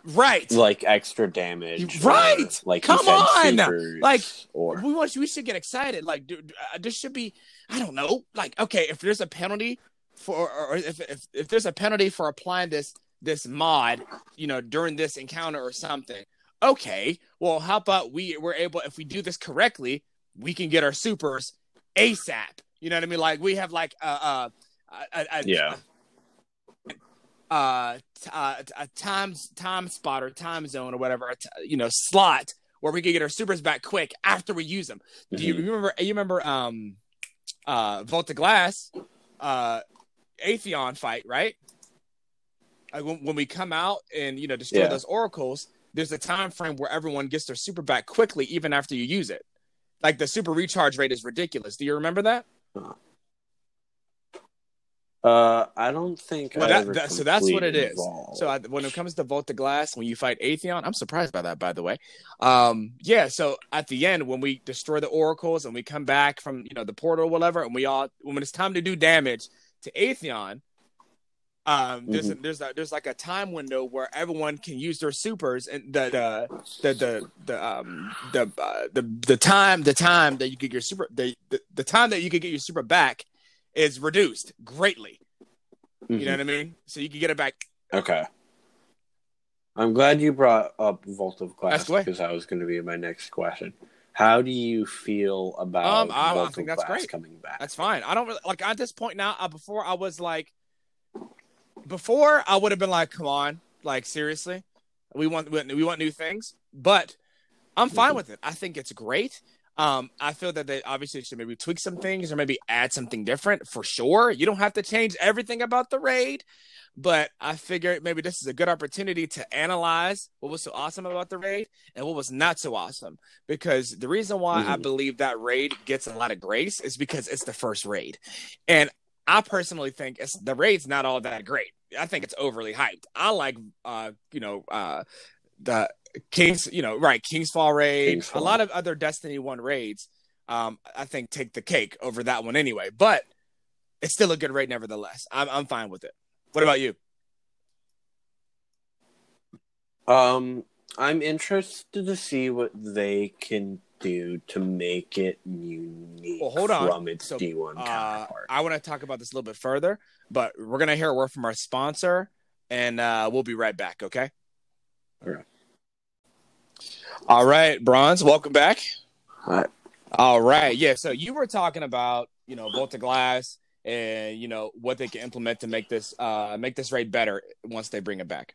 Right. like extra damage, Right! or, Like Come on! Like, or we want we should get excited. Like, dude, uh, there should be. I don't know. Like, okay, if there's a penalty for, or if if if there's a penalty for applying this this mod, you know, during this encounter or something. Okay, well, how about we we're able if we do this correctly, we can get our supers ASAP. You know what I mean? Like we have like a a, a, a yeah, uh, uh, a time time spot or time zone or whatever, a t- you know, slot where we could get our supers back quick after we use them. Do you Mhm. remember? You remember um, uh, Vault of Glass, uh, Atheon fight, right? Like when, when we come out and you know destroy Yeah. those oracles, there's a time frame where everyone gets their super back quickly, even after you use it. Like the super recharge rate is ridiculous. Do you remember that? Uh, I don't think. Well, that- that- so that's what it is. completed is. Evolve. So I, when it comes to Vault of Glass, when you fight Atheon, I'm surprised by that, by the way. Um, yeah. So at the end, when we destroy the oracles and we come back from you know the portal, or whatever, and we all when it's time to do damage to Atheon, um, there's a, there's a, there's like a time window where everyone can use their supers and the the the the, the um the, uh, the the time the time that you could get your super the, the the time that you could get your super back is reduced greatly. You Mhm. know what I mean? So you can get it back Okay. I'm glad you brought up Vault of Glass because that was going to be my next question. How do you feel about Um, I- I Vault think of that's Glass great. coming back? That's fine. I don't really like at this point now. Uh, before I was like, before I would have been like, come on, like seriously, we want we want- we want new things. But I'm fine with it. I think it's great. Um, I feel that they obviously should maybe tweak some things or maybe add something different for sure. You don't have to change everything about the raid, but I figure maybe this is a good opportunity to analyze what was so awesome about the raid and what was not so awesome. Because the reason why I Mhm. believe that raid gets a lot of grace is because it's the first raid, and I personally think it's the raid's not all that great. I think it's overly hyped. I like, uh, you know, uh, the Kings, you know, right, King's Fall raid, King's a lot of other Destiny One raids. Um, I think take the cake over that one anyway, but it's still a good raid nevertheless. I'm I'm fine with it. What about you? Um, I'm interested to see what they can do to make it unique Well, hold on. from its So, D1 Uh, counterpart. I want to talk about this a little bit further, but we're gonna hear a word from our sponsor, and uh, we'll be right back. Okay. Okay. All right, Bronze, welcome back. Hi. All right, yeah. So you were talking about, you know, Vault of Glass and you know what they can implement to make this uh make this raid better once they bring it back.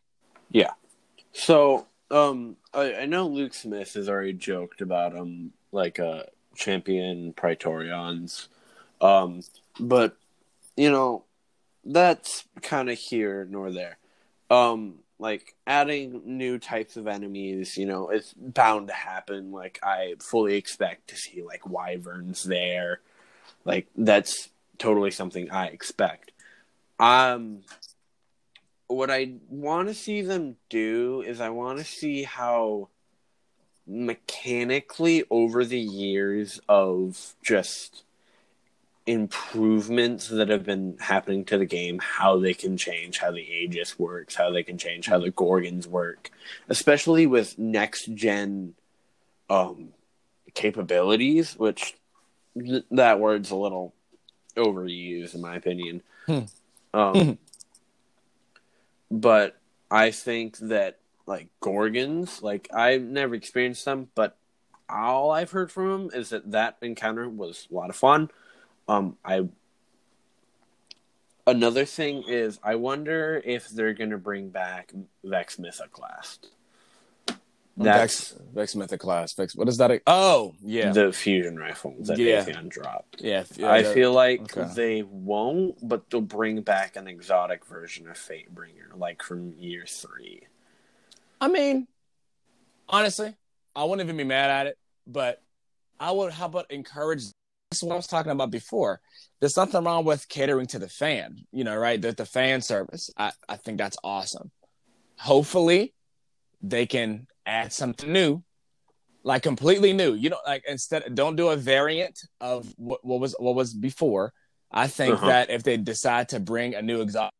Yeah. So, um, I, I know Luke Smith has already joked about um like uh champion Praetorians, um, but you know that's kind of here nor there. Um, like adding new types of enemies, you know, it's bound to happen. Like I fully expect to see like wyverns there. Like that's totally something I expect. Um what I want to see them do is I want to see how mechanically over the years of just improvements that have been happening to the game, how they can change, how the Aegis works, how they can change how the Gorgons work, especially with next gen um, capabilities, which th- that word's a little overused in my opinion. Hmm. Um, but I think that like Gorgons, like I've never experienced them, but all I've heard from them is that that encounter was a lot of fun. Um, I another thing is I wonder if they're gonna bring back Vex Mythoclast. Vex Vex Mythoclast. Vex. What is that? Oh, yeah, the fusion rifle that Yeah. Atheon dropped. yeah. yeah I the- feel like okay. they won't, but they'll bring back an exotic version of Fatebringer, like from year three. I mean, honestly, I wouldn't even be mad at it, but I would. How about encourage? This is what I was talking about before. There's nothing wrong with catering to the fan, you know, right? The, the fan service. I, I think that's awesome. Hopefully, they can add something new, like completely new. You know, like instead, don't do a variant of what, what was what was before. I think Uh-huh. that if they decide to bring a new exotic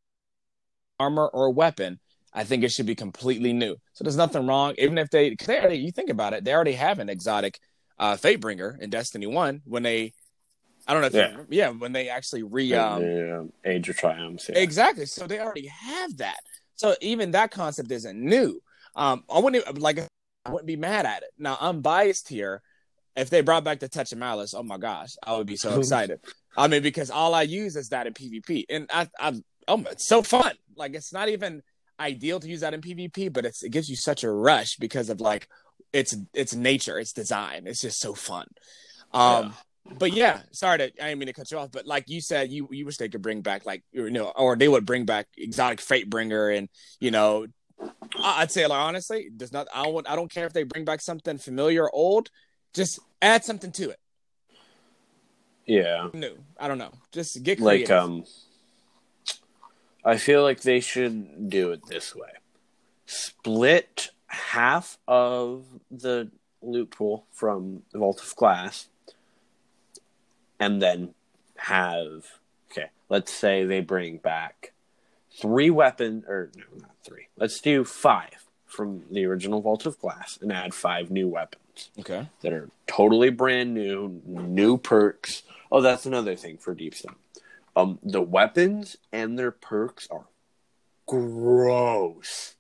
armor or weapon, I think it should be completely new. So there's nothing wrong, even if they, they already, you think about it, they already have an exotic uh, Fatebringer in Destiny One when they, I don't know if Yeah. you, yeah, when they actually re, um, the, um, Age of Triumphs. Yeah. exactly. So they already have that. So even that concept isn't new. Um, I wouldn't even- like, I wouldn't be mad at it. Now I'm biased here. If they brought back the Touch of Malice, oh my gosh, I would be so excited. I mean, because all I use is that in PvP, and I, I, oh, it's so fun. Like it's not even ideal to use that in PvP, but it's it gives you such a rush because of like its its nature, its design. It's just so fun. Um, but yeah, sorry to I didn't mean to cut you off, but like you said, you you wish they could bring back like you know, or they would bring back exotic fate bringer and you know. I'd say, like honestly, does not. I don't. I don't care if they bring back something familiar or old. Just add something to it. yeah. New. I don't know. Just get Like, um, I feel like they should do it this way split half of the loot pool from the Vault of Glass, and then have, okay, let's say they bring back three weapon, or no, not three. Let's do five from the original Vault of Glass and add five new weapons okay. that are totally brand new, new perks. Oh, that's another thing for Deepstone. Um, the weapons and their perks are gross.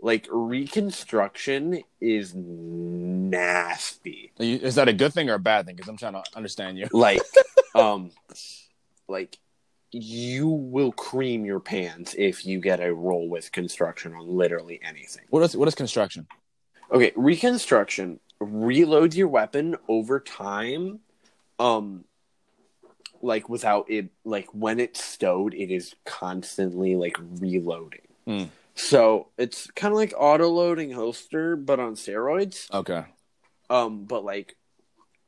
Like reconstruction is nasty. Is that a good thing or a bad thing? Because I'm trying to understand you. Like, um, like you will cream your pants if you get a roll with construction on literally anything. What is what is construction? Okay, reconstruction reloads your weapon over time. Um like without it like when it's stowed, it is constantly like reloading. Hmm. So it's kind of like auto loading holster, but on steroids. Okay. Um, but like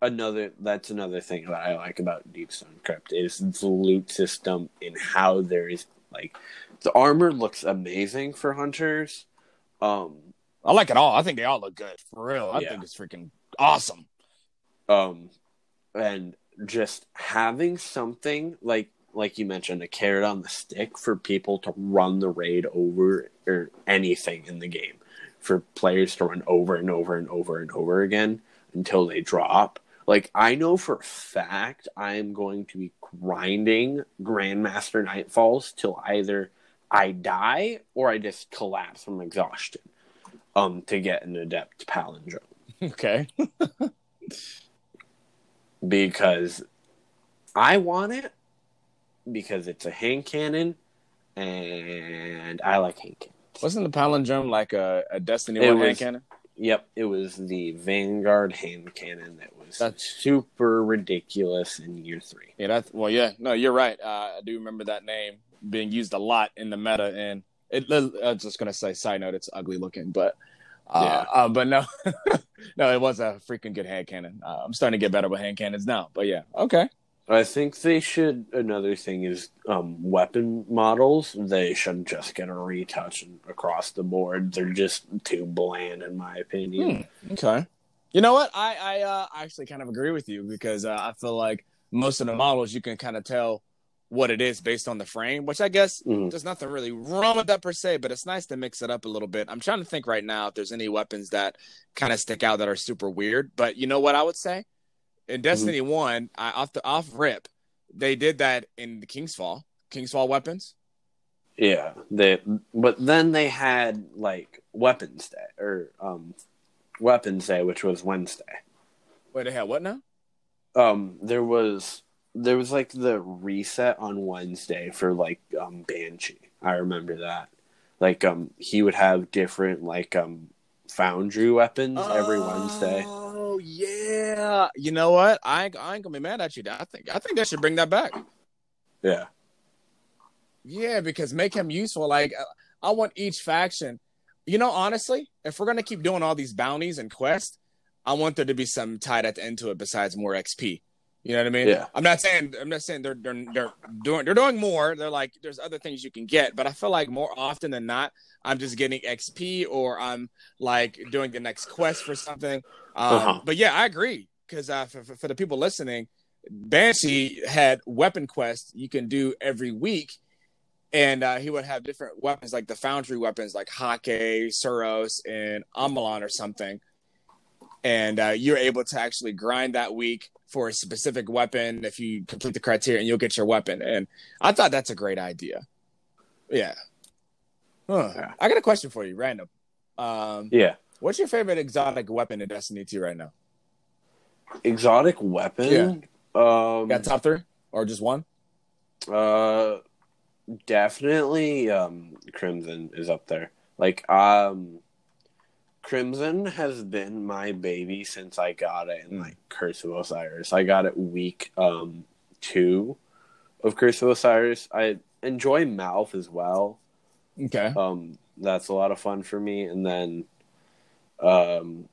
another that's another thing that I like about Deepstone Crypt is the loot system and how there is like the armor looks amazing for hunters. Um, I like it all. I think they all look good. For real. I Yeah. think it's freaking awesome. um and just having something like like you mentioned a carrot on the stick for people to run the raid over or anything in the game for players to run over and over and over and over again until they drop like i know for a fact i am going to be grinding grandmaster nightfalls till either i die or i just collapse from exhaustion um to get an adept palindrome Okay. because I want it because it's a hand cannon, and I like hand cannons. Wasn't the palindrome like a, a Destiny It One hand cannon? Yep, it was the Vanguard hand cannon that was That's- super ridiculous in year three. Yeah, that's well, yeah, no, you're right. Uh, I do remember that name being used a lot in the meta, and it. I was just gonna say, side note, it's ugly looking, but uh, Yeah. uh, but no, no, it was a freaking good hand cannon. Uh, I'm starting to get better with hand cannons now, but yeah, okay. I think they should. Another thing is um, weapon models. They should just get a retouch across the board. They're just too bland, in my opinion. Okay. You know what? I I uh, actually kind of agree with you because uh, I feel like most of the models you can kind of tell what it is based on the frame, which I guess Mhm. there's nothing really wrong with that per se, but it's nice to mix it up a little bit. I'm trying to think right now if there's any weapons that kind of stick out that are super weird. But you know what I would say? In Destiny One, I, off the off rip, they did that in the King's Fall. King's Fall weapons. Yeah, they. But then they had like Weapons Day or um, Weapons Day, which was Wednesday. Wait, they had what now? Um, there was there was like the reset on Wednesday for like um Banshee. I remember that. Like um, he would have different like um foundry weapons every Wednesday. Oh yeah. You know what? I ain't, I ain't gonna be mad at you. I think I think they should bring that back. Yeah. Yeah, because make him useful. Like I want each faction. You know, honestly, if we're gonna keep doing all these bounties and quests, I want there to be some tied at the end to it besides more XP. You know what I mean? Yeah. I'm not saying I'm not saying they're they're they're doing they're doing more. They're like there's other things you can get, but I feel like more often than not, I'm just getting XP or I'm like doing the next quest for something. Um, Uh-huh. But yeah, I agree because uh, for, for for the people listening, Banshee had weapon quests you can do every week, and uh, he would have different weapons like the foundry weapons like Häkke, Suros, and Omolon or something. And uh, you're able to actually grind that week for a specific weapon. If you complete the criteria, and you'll get your weapon. And I thought that's a great idea. Yeah. Huh. Yeah. I got a question for you, random. Um, Yeah. What's your favorite exotic weapon in Destiny 2 right now? Exotic weapon. Um Got top three or just one? uh definitely um Crimson is up there. Like um Crimson has been my baby since I got it in Mm. like Curse of Osiris. I got it week um two of Curse of Osiris. I enjoy Malf as well. Okay. Um that's a lot of fun for me. And then um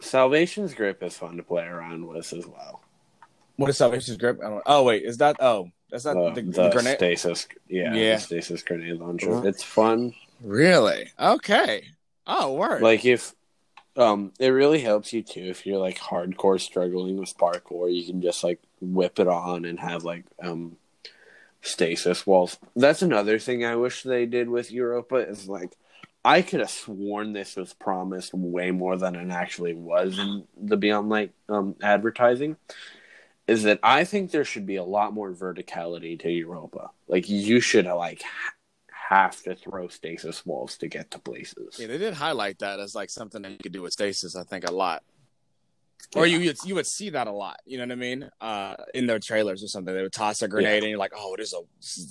Salvation's Grip is fun to play around with as well. What is Salvation's Grip? I don't, oh, wait. Is that. Oh, that's not Uh, the, the, the grenade? stasis, yeah, Yeah. the stasis grenade launcher. It's fun. Really? Okay. Oh, word. Like if, um, it really helps you too if you're like hardcore struggling with parkour. You can just like whip it on and have like um stasis walls. That's another thing I wish they did with Europa is like I could have sworn this was promised way more than it actually was in the Beyond Light um advertising. Is that I think there should be a lot more verticality to Europa. Like you should like have to throw stasis walls to get to places. yeah, they did highlight that as like something that you could do with Stasis, I think, a lot. Or you you'd, you would see that a lot, you know what I mean? Uh, in their trailers or something, they would toss a grenade and you're like, "Oh, there's a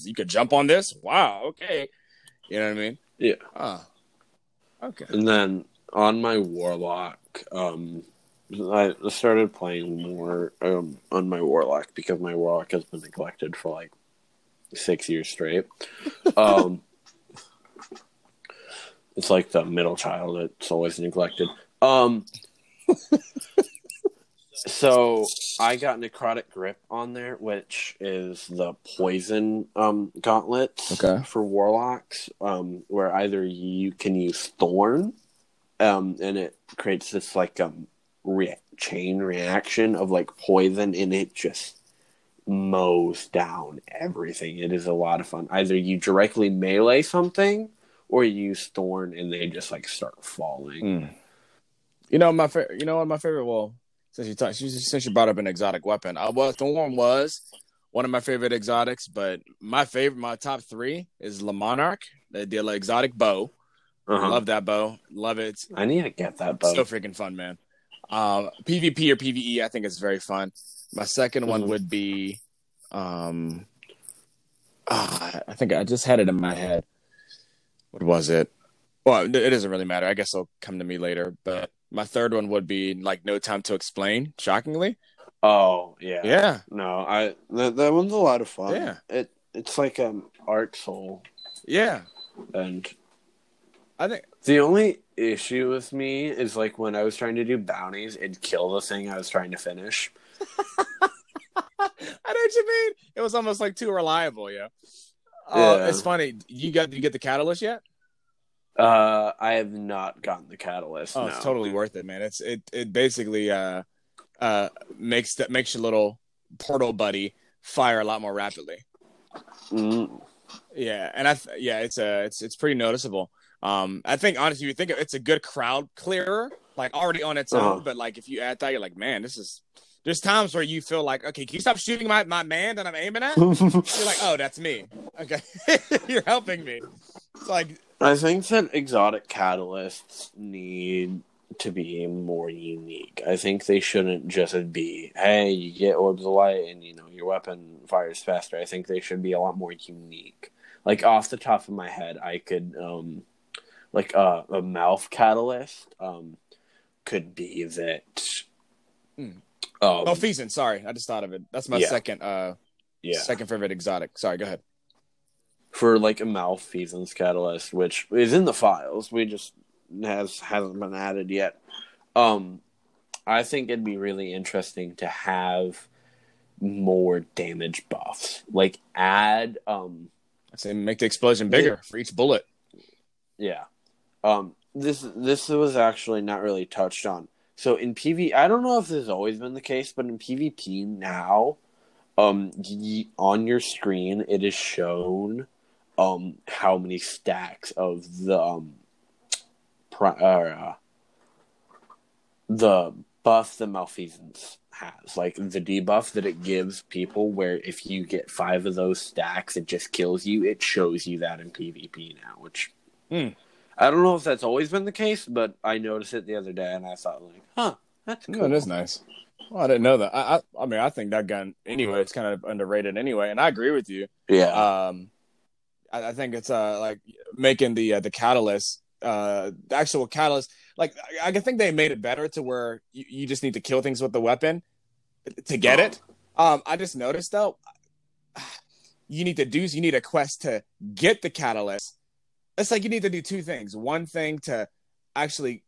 you could jump on this? Wow, okay." You know what I mean? Yeah. Oh, okay. And then on my warlock, um, I started playing more um, on my warlock because my warlock has been neglected for like six years straight. Um, it's like the middle child; it's always neglected. Um, so I got necrotic grip on there, which is the poison um, gauntlets Okay. for warlocks, um, where either you can use thorn, um, and it creates this like um rea- chain reaction of like poison, and it just mows down everything. It is a lot of fun. Either you directly melee something, or you use thorn, and they just like start falling. Mm. You know my favorite. You know what my favorite. Well, since you talk, since you brought up an exotic weapon, uh, well, Thorn was one of my favorite exotics. But my favorite, my top three is Le Monarque, the deal exotic bow. Uh-huh. Love that bow. Love it. I need to get that bow. so freaking fun, man. Um, PvP or PvE, I think is very fun. My 2nd one Mhm. would be, um, ah, I think I just had it in my head. What was it? Well, it it doesn't really matter. I guess it'll come to me later. But my third one would be like No Time to Explain. Shockingly, Oh yeah. yeah, No, I that, that one's a lot of fun. Yeah. It it's like um Arc Soul, yeah. and I think the only issue with me is like when I was trying to do bounties, it'd kill the thing I was trying to finish. I know what you mean. It was almost like too reliable, yeah. Oh, Yeah. it's funny. You got you get the catalyst yet? Uh, I have not gotten the catalyst. Oh, no. it's totally worth it, man. It's it it basically uh uh makes that makes your little portal buddy fire a lot more rapidly. Mm, Yeah, and I th- yeah, it's uh it's it's pretty noticeable. Um, I think honestly, you think it's a good crowd clearer, like already on its own. Uh-huh. But like if you add that, you're like, man, this is. There's times where you feel like, okay, can you stop shooting my my man that I'm aiming at? You're like, oh, that's me. Okay, you're helping me. It's like, I think that exotic catalysts need to be more unique. I think they shouldn't just be, hey, you get orbs of light and you know your weapon fires faster. I think they should be a lot more unique. Like off the top of my head, I could um like uh, a malf catalyst um could be that Hmm. um, oh. Sorry, I just thought of it. That's my Yeah. second uh yeah. second favorite exotic. Sorry, go ahead. for like a malfeasance catalyst, which is in the files. We just has hasn't been added yet. Um, I think it'd be really interesting to have more damage buffs. Like add um I say make the explosion bigger for each bullet. yeah. Um this this was actually not really touched on. So in PV I don't know if this has always been the case, but in PvP now, um y- on your screen it is shown um how many stacks of the um pri- uh, the buff the malfeasance has like the debuff that it gives people where if you get five of those stacks it just kills you it shows you that in pvp now which Hmm. I don't know if that's always been the case but i noticed it the other day and i thought like huh that's cool No, it is nice. Well, I didn't know that. I, I I mean, I think that gun anyway. It's kind of underrated anyway, and I agree with you. yeah um I, I think it's uh like making the uh, the catalyst uh the actual catalyst like I, I think they made it better to where you, you just need to kill things with the weapon to get it um i just noticed though you need to do you need a quest to get the catalyst it's like you need to do two things. One thing to actually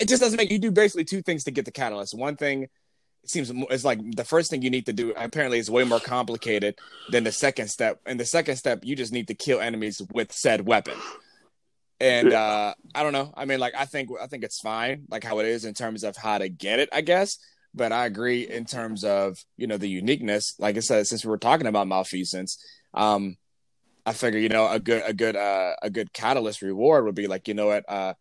it just doesn't make you do basically two things to get the catalyst. One thing it seems it's like the first thing you need to do apparently is way more complicated than the second step. And the second step you just need to kill enemies with said weapon. And uh i don't know. I mean like i think i think it's fine like how it is in terms of how to get it i guess. But i agree in terms of you know the uniqueness. Like i said since we were talking about malfeasance um i figure you know a good a good uh a good catalyst reward would be like you know what uh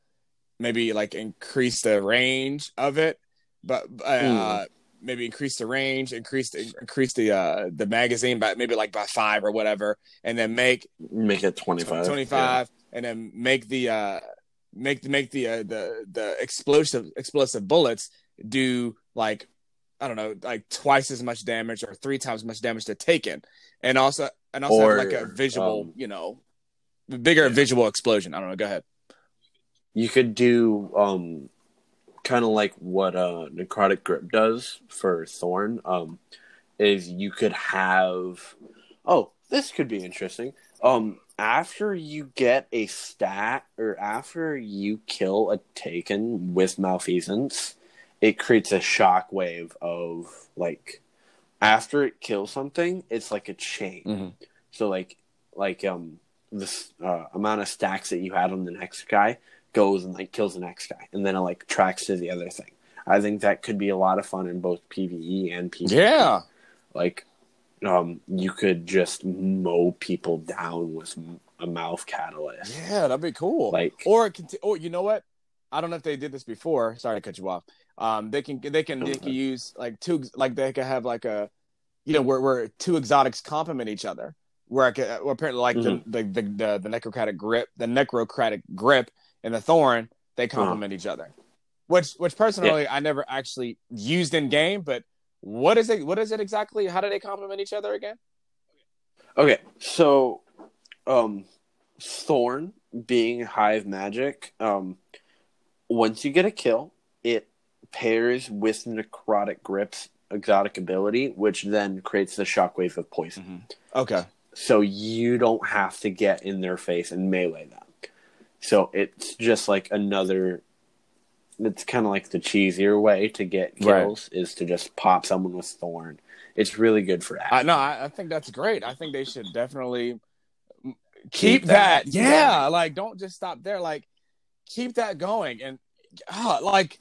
maybe like increase the range of it but uh maybe increase the range increase the increase the uh the magazine by maybe like by five or whatever and then make make it 25 25 and then make the uh make the make the uh, the the explosive explosive bullets do like I don't know like twice as much damage or three times as much damage to taken and also and also Or, have like a visual um, you know bigger visual explosion. I don't know go ahead. You could do um kind of like what uh necrotic grip does for thorn um is you could have oh this could be interesting. Um after you get a stat or after you kill a taken with malfeasance it creates a shock wave of like after it kills something it's like a chain Mhm. so like like um this uh, amount of stacks that you had on the next guy goes and like kills the next guy, and then it like tracks to the other thing. I think that could be a lot of fun in both PVE and PvP. yeah like um, you could just mow people down with a malf catalyst. yeah that'd be cool Like or it can t- or you know what I don't know if they did this before sorry to cut you off um they can they can they can use like two like they could have like a you know where where two exotics complement each other where I could, where apparently like the, the the the the necrocratic grip the necrocratic grip and the thorn they complement each other which which personally yeah. I never actually used in game. But what is it? What is it exactly? How do they complement each other again? Okay, so um, Thorn being Hive Magic, um, once you get a kill, it pairs with Necrotic Grip's exotic ability, which then creates the shockwave of poison. Mm-hmm. Okay. So you don't have to get in their face and melee them. So it's just like another. It's kind of like the cheesier way to get kills right. is to just pop someone with thorn. It's really good for that. I, no, I, I think that's great. I think they should definitely keep, keep that. that. Yeah, yeah, like don't just stop there. Like keep that going and oh, like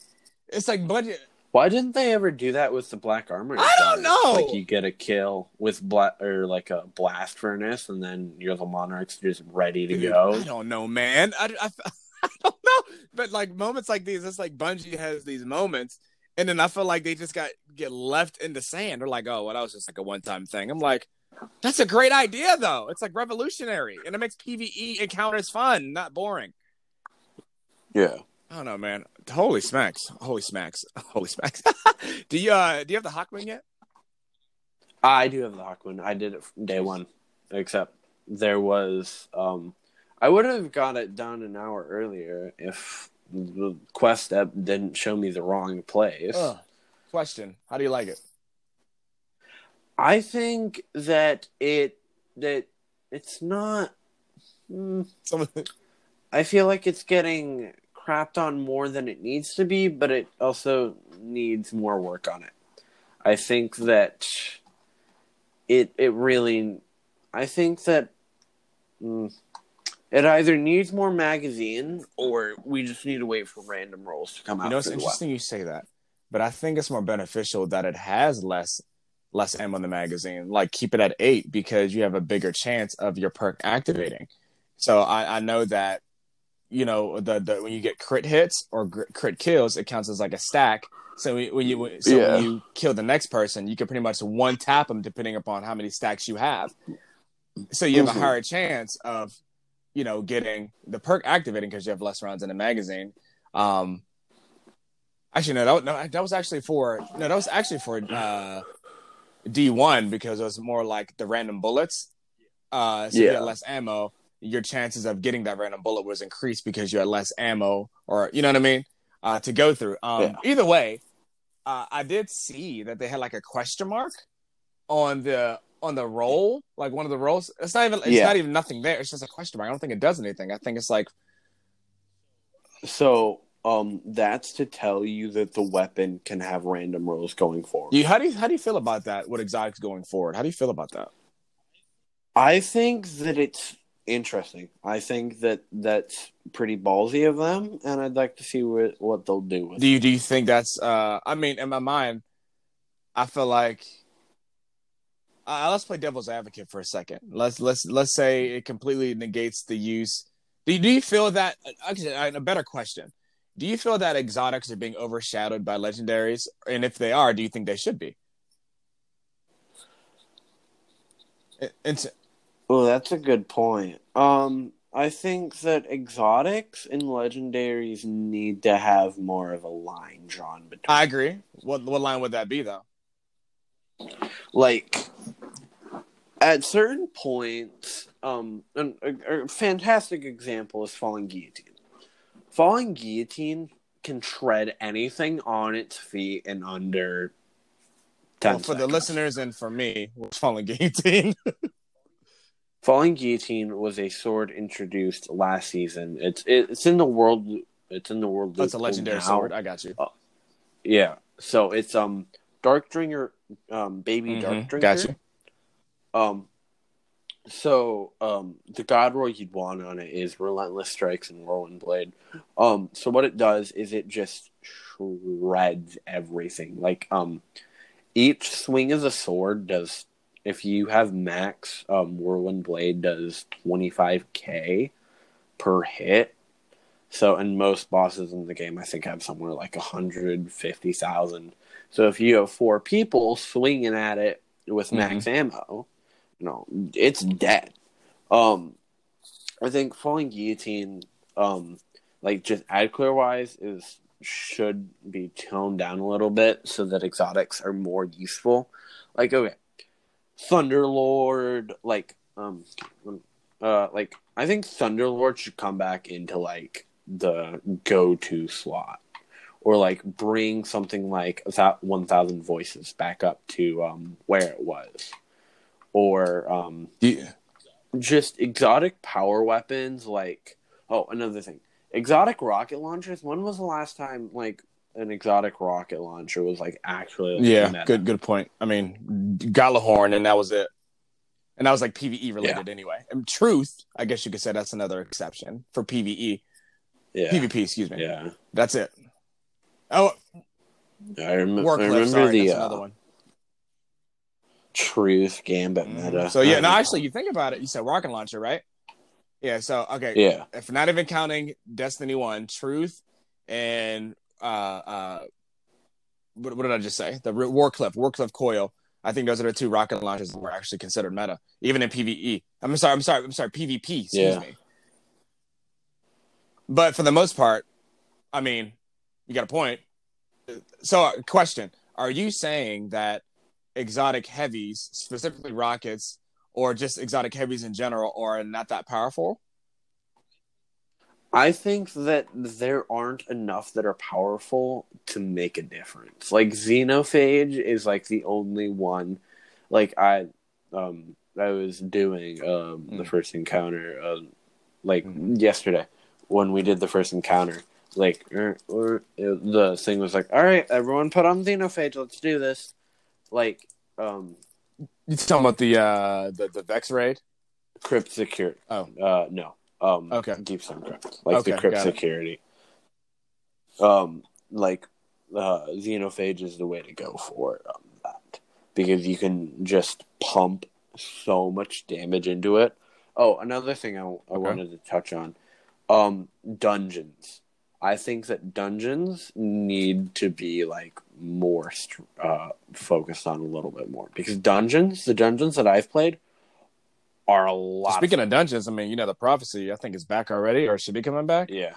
it's like budget. Why didn't they ever do that with the black armor? I don't know. Like you get a kill with black or like a blast furnace, and then you're the monarch's just ready to Dude, go. I don't know, man. I, I, I don't know, but like moments like these, it's like Bungie has these moments, and then I feel like they just got get left in the sand. They're like, oh, well, that was just like a one time thing. I'm like, that's a great idea though. It's like revolutionary, and it makes PVE encounters fun, not boring. Yeah. I don't know, man. Holy smacks! Holy smacks! Holy smacks! do you uh do you have the Hawkmoon yet? I do have the Hawkmoon. I did it from day one, except there was um I would have got it done an hour earlier if the quest app didn't show me the wrong place. Uh, question: How do you like it? I think that it that it's not. Mm, I feel like it's getting crapped on more than it needs to be, but it also needs more work on it. I think that it it really I think that mm, it either needs more magazine or we just need to wait for random rolls to come out. You know, it's interesting you say that, but I think it's more beneficial that it has less less M on the magazine. Like keep it at eight because you have a bigger chance of your perk activating. So I, I know that you know the, the when you get crit hits or crit kills, it counts as like a stack. So when you so yeah. when you kill the next person, you can pretty much one tap them depending upon how many stacks you have. So you have mm-hmm. a higher chance of you know getting the perk activating because you have less rounds in the magazine. Um, actually, no, that, no, that was actually for no, that was actually for uh, D one because it was more like the random bullets. Uh, so yeah. you get less ammo your chances of getting that random bullet was increased because you had less ammo or you know what I mean uh, to go through. Um, yeah. Either way, uh, I did see that they had like a question mark on the on the roll, like one of the rolls. It's not even it's yeah. not even nothing there. It's just a question mark. I don't think it does anything. I think it's like so. Um, that's to tell you that the weapon can have random rolls going forward. You, how do you how do you feel about that? What exotics going forward? How do you feel about that? I think that it's interesting. I think that that's pretty ballsy of them, and I'd like to see what what they'll do with. Do you do you think that's? uh I mean, in my mind, I feel like. Uh, let's play devil's advocate for a second. Let's let's let's say it completely negates the use. Do you, do you feel that? Actually, a better question: Do you feel that exotics are being overshadowed by legendaries? And if they are, do you think they should be? It's Oh, that's a good point. Um, I think that exotics and legendaries need to have more of a line drawn between. I agree. What what line would that be though? Like at certain points, um, a, a fantastic example is Falling Guillotine. Falling Guillotine can tread anything on its feet in under 10 well, for seconds. the listeners and for me, Falling Guillotine. Falling Guillotine was a sword introduced last season. It's it's in the world. It's in the world. That's a legendary now. sword. I got you. Uh, yeah. So it's um Darkdrinker, um baby mm-hmm. Darkdrinker. Got you. Um. So um the God roll you'd want on it is Relentless Strikes and Whirlwind Blade. Um. So what it does is it just shreds everything. Like um, each swing of the sword does if you have max um, Whirlwind Blade does 25k per hit. So, and most bosses in the game, I think, have somewhere like 150,000. So, if you have four people swinging at it with max mm-hmm. ammo, you know, it's dead. Um, I think Falling Guillotine, um, like just ad clear wise, is should be toned down a little bit so that exotics are more useful. Like okay, Thunderlord, like um, uh, like I think Thunderlord should come back into like the go-to slot, or like bring something like that one thousand voices back up to um where it was, or um Yeah. just exotic power weapons like oh another thing. Exotic rocket launchers when was the last time like an exotic rocket launcher was like actually like, Yeah, good good point. I mean, Gjallarhorn, and that was it. And that was like PVE related anyway. And Truth, I guess you could say that's another exception for PVE, yeah PvP. Excuse me. yeah That's it. Oh, i, rem- I remember Sorry, the that's uh, one. truth gambit Mhm. meta So yeah, no, actually, you think about it. You said rocket launcher, right? Yeah. So okay, yeah if not even counting Destiny One, Truth, and uh, uh, what, what did I just say? The Wardcliff, Wardcliff Coil. I think those are the two rocket launchers that were actually considered meta, even in PVE. I'm sorry, I'm sorry, I'm sorry, PvP. Excuse Yeah. me. But for the most part, I mean, you got a point. So, uh, question: Are you saying that exotic heavies, specifically rockets, or just exotic heavies in general, are not that powerful? I think that there aren't enough that are powerful to make a difference. Like Xenophage is like the only one. Like I, um, I was doing um the Mm. first encounter, uh, like Mhm. yesterday when we did the first encounter. Like, er, er, it- the thing was like, "All right, everyone, put on Xenophage. Let's do this." Like, um, You talking about the uh the the Vex raid? crypt security. Oh. uh, no. Um, Okay. Deep Stone Crypt, like Okay, the crypt security. Um, like uh, Xenophage is the way to go for um, that because you can just pump so much damage into it. Oh, another thing I, I wanted to touch on, um, dungeons. I think that dungeons need to be like more uh, focused on a little bit more because dungeons, the dungeons that I've played, are a lot. Speaking of dungeons, I mean, you know, the prophecy I think is back already, or should be coming back. yeah,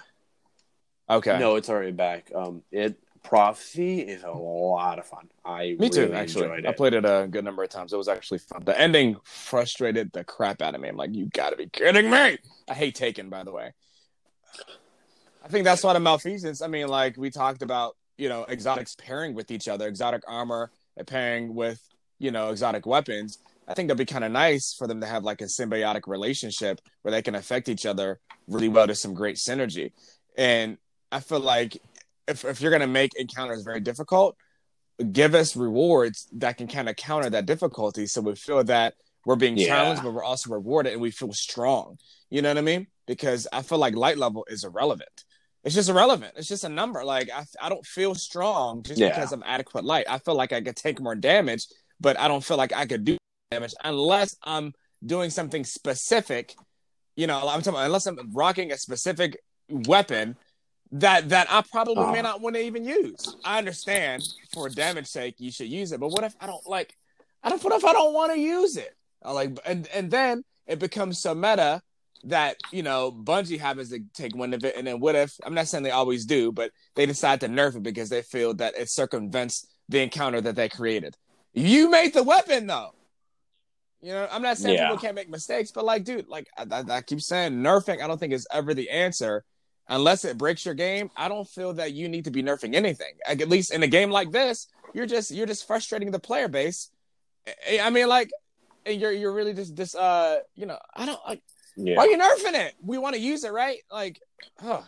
Okay, no, it's already back. Um, it prophecy is a lot of fun. I me too. Actually, I played it a good number of times. It was actually fun. The ending frustrated the crap out of me. I'm like, you got to be kidding me! I hate Taken, by the way. I think that's why the malfeasance. I mean, like we talked about, you know, exotics pairing with each other, exotic armor pairing with, you know, exotic weapons. I think that'd be kind of nice for them to have like a symbiotic relationship where they can affect each other really well to some great synergy. And I feel like if, if you're going to make encounters very difficult, give us rewards that can kind of counter that difficulty. So we feel that we're being Yeah. challenged, but we're also rewarded and we feel strong. You know what I mean? Because I feel like light level is irrelevant. It's just irrelevant. It's just a number. Like I, I don't feel strong just Yeah. because I'm adequate light. I feel like I could take more damage, but I don't feel like I could do damage unless I'm doing something specific. You know, I'm talking about unless I'm rocking a specific weapon that that I probably may Uh. not want to even use. I understand for damage sake you should use it, but what if I don't like? I don't. What if I don't want to use it? I like, and and then it becomes so meta that you know Bungie happens to take one of it, and then what if? I'm not saying they always do, but they decide to nerf it because they feel that it circumvents the encounter that they created. You made the weapon though. You know, I'm not saying Yeah. people can't make mistakes, but like, dude, like I, I, I keep saying, nerfing. I don't think is ever the answer unless it breaks your game. I don't feel that you need to be nerfing anything. Like, at least in a game like this, you're just you're just frustrating the player base. I- mean, like, and you're you're really just this uh, you know, I don't like. Yeah. Why are you nerfing it? We want to use it, right? Like, huh.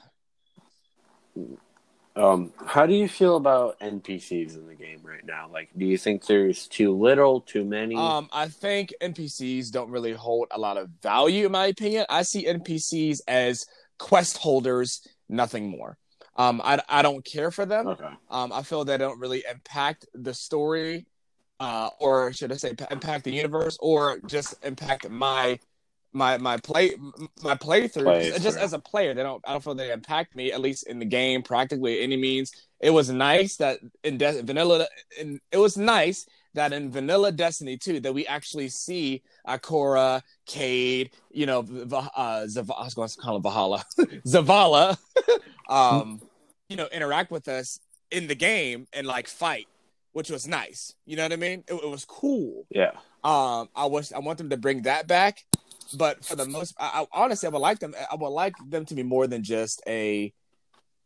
Um, how do you feel about NPCs in the game right now? Like, do you think there's too little, too many? Um, I think NPCs don't really hold a lot of value, in my opinion. I see NPCs as quest holders, nothing more. Um, I, I don't care for them. okay. Um, I feel they don't really impact the story, uh, or should I say, impact the universe, or just impact my my my play my playthrough. Just- Just as a player, they don't. I don't feel they impact me at least in the game practically any means. It was nice that in De- vanilla, in, it was nice that in vanilla Destiny 2 that we actually see Ikora, Cayde, you know, uh, Zav- I was going to call him Valhalla, Zavala, um, you know, interact with us in the game and like fight, which was nice. You know what I mean? It, it was cool. Yeah. Um, I wish I want them to bring that back, but for the most, I, I honestly, I would like them. I would like them to be more than just a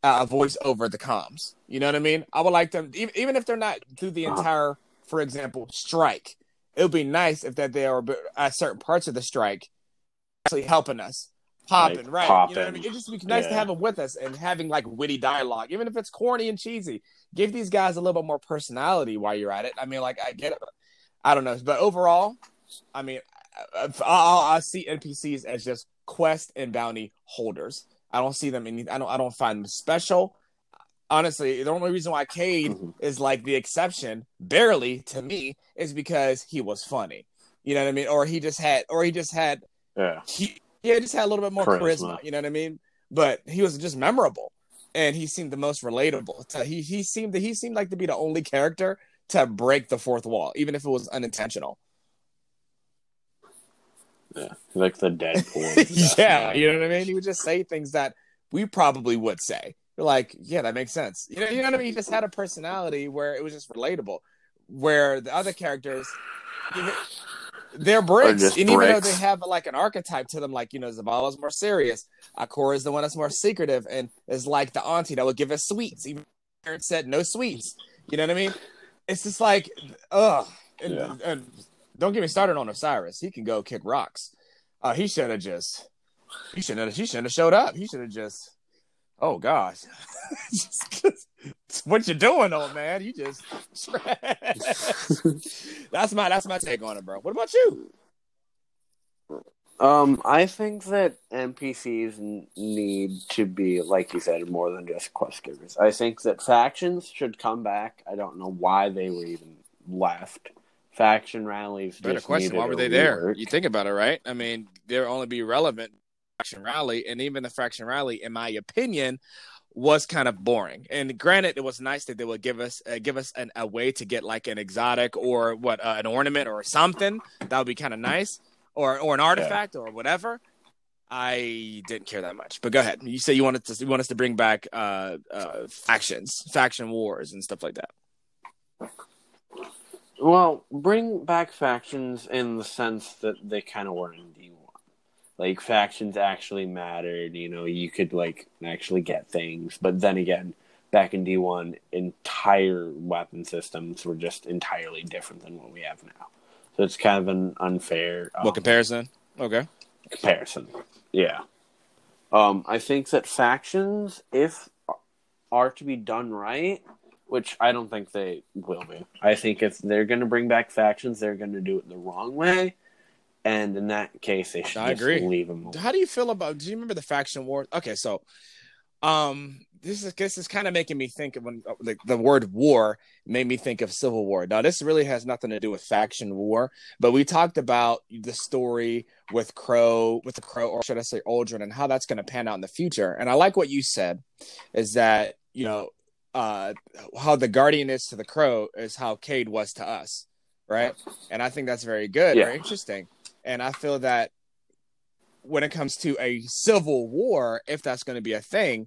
a voice over the comms. You know what I mean? I would like them, even, even if they're not through the Uh-huh. entire, for example, strike. It would be nice if that they are at certain parts of the strike, actually helping us, popping, Like, right? You know what I mean? It just be nice to have them with us and having like witty dialogue, even if it's corny and cheesy. Give these guys a little bit more personality while you're at it. I mean, like I get it. I don't know, but overall, I mean, I, I, I see NPCs as just quest and bounty holders. I don't see them any. I don't. I don't find them special. Honestly, the only reason why Cayde Mhm. is like the exception, barely to me, is because he was funny. You know what I mean? Or he just had, or he just had, Yeah. he yeah, just had a little bit more charisma. Charisma. You know what I mean? But he was just memorable, and he seemed the most relatable. He he seemed that he seemed like to be the only character to break the fourth wall, even if it was unintentional. Yeah. Like the Deadpool. yeah, you know what I mean. He would just say things that we probably would say. You're like, yeah, that makes sense. You know, you know what I mean. He just had a personality where it was just relatable. Where the other characters, they're bricks, and even though they have like an archetype to them, like you know, Zavala's more serious, Ikora is the one that's more secretive, and is like the auntie that would give us sweets. Even parents said no sweets. You know what I mean? It's just like, ugh. And, Yeah. and don't get me started on Osiris. He can go kick rocks. Uh, he should have just. He shouldn't have. He shouldn't have showed up. He should have just. Oh gosh, what you doing, old man? You just. that's my that's my take on it, bro. What about you? Um, I think that NPCs need to be, like you said, more than just quest givers. I think that factions should come back. I don't know why they were even left. Faction rallies. Better question. Why were they there? You think about it, right? I mean, they'll only be relevant faction rally, and even the faction rally, in my opinion, was kind of boring. And granted, it was nice that they would give us uh, give us an, a way to get like an exotic or what uh, an ornament or something that would be kind of nice, or or an artifact or whatever. I didn't care that much. But go ahead. You say you wanted to you want us to bring back uh, uh, factions, faction wars, and stuff like that. Well, bring back factions in the sense that they kind of were in D one. Like factions actually mattered. You know, you could like actually get things, but then again, back in D one, entire weapon systems were just entirely different than what we have now. So it's kind of an unfair um, What comparison? Okay. comparison. Yeah. Um, I think that factions, if are to be done right, which I don't think they will be. I think if they're going to bring back factions, they're going to do it the wrong way, and in that case, they should I just agree. leave them. How do you feel about? Do you remember the faction war? Okay, so, um, this is this is kind of making me think of when like the word war made me think of civil war. Now, this really has nothing to do with faction war, but we talked about the story with Crow, with the Crow, or should I say Uldren, and how that's going to pan out in the future. And I like what you said, is that you know, uh, how the Guardian is to the Crow is how Cayde was to us, right? And I think that's very good, Yeah. very interesting. And I feel that when it comes to a civil war, if that's going to be a thing,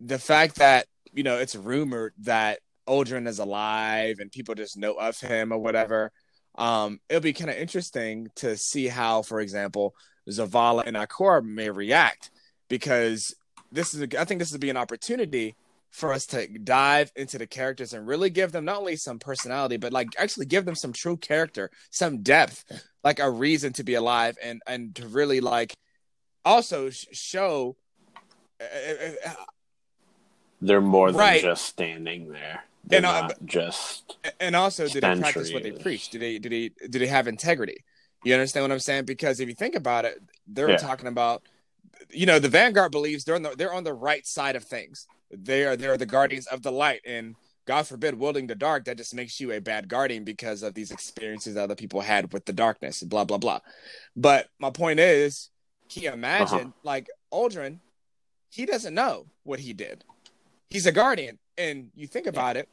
the fact that you know it's rumored that Uldren is alive and people just know of him or whatever, um, it'll be kind of interesting to see how, for example, Zavala and Ikora may react because this is I think this would be an opportunity for us to dive into the characters and really give them not only some personality but like actually give them some true character some depth like a reason to be alive and and to really like also sh- show uh, uh, They're more than Right. just standing there. They're And, uh, not just and also do they practice what they preach do they do they do they have integrity you understand what i'm saying because if you think about it they're Yeah. talking about you know the vanguard believes they're on the they're on the right side of things they are they're the guardians of the light and god forbid wielding the dark that just makes you a bad guardian because of these experiences that other people had with the darkness blah blah blah but my point is can you imagine Uh-huh. like Uldren he doesn't know what he did he's a guardian and you think about it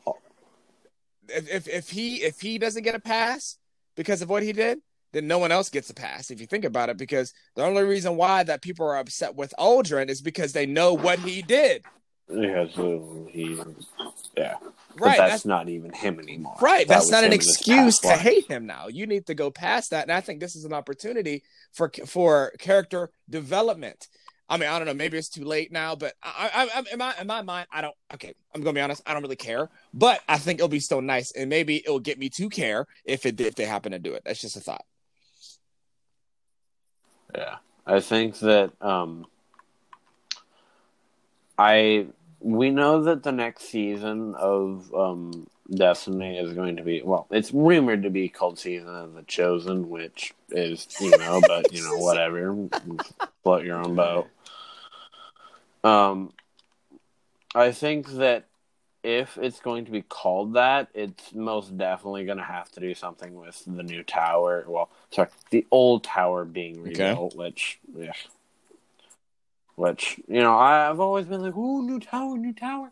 if, if if he if he doesn't get a pass because of what he did, then no one else gets a pass. If you think about it, because the only reason why that people are upset with Uldren is because they know what he did. Yeah, so he, yeah, but Right. that's, That's, not even him anymore. right. That That's not an him in his excuse to life. hate him now. You need to go past that. And I think this is an opportunity for for character development. I mean, I don't know. Maybe it's too late now, but I, I, I, in my in my mind, I don't. Okay, I'm gonna be honest. I don't really care, but I think it'll be still nice, and maybe it'll get me to care if it if they happen to do it. That's just a thought. Yeah, I think that um, I we know that the next season of um, Destiny is going to be well. It's rumored to be called Season of the Chosen, which is you know, but you know, whatever. Float your own boat. Um, I think that if it's going to be called that, it's most definitely going to have to do something with the new tower. Well, sorry, the old tower being Okay. rebuilt, which, yeah. Which, you know, I've always been like, ooh, new tower, new tower.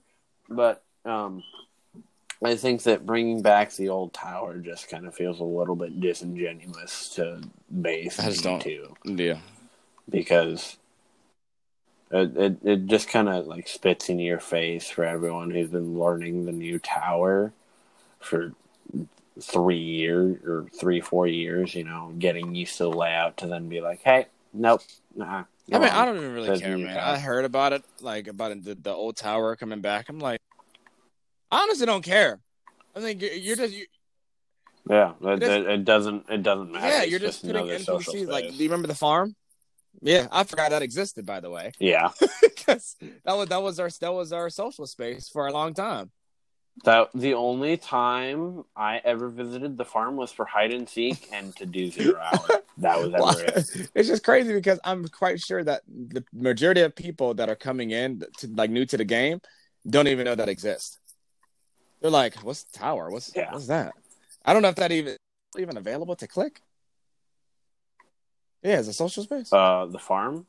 But, um, I think that bringing back the old tower just kind of feels a little bit disingenuous to base I just don't- too Yeah. because it it, it just kind of like spits in your face for everyone who's been learning the new tower for three years or three four years. You know, getting used to the layout to then be like, hey, nope, nah. I mean, I don't even really care, man. I heard about it, like about the, the old tower coming back. I'm like, I honestly don't care. I think you're, you're just, you, Yeah, it, It is- it, it doesn't it doesn't matter. yeah, you're just putting NPCs. Like, do you remember the farm? Yeah, I forgot that existed, by the way, yeah, because that was that was our that was our social space for a long time. That the only time I ever visited the farm was for hide and seek and to do zero hour. That was ever it. it's just crazy because I'm quite sure that the majority of people that are coming in to like new to the game don't even know that exists. They're like, "What's the tower? What's Yeah. what's that?" I don't know if that even even available to click. Yeah, it's a social space. Uh, the farm?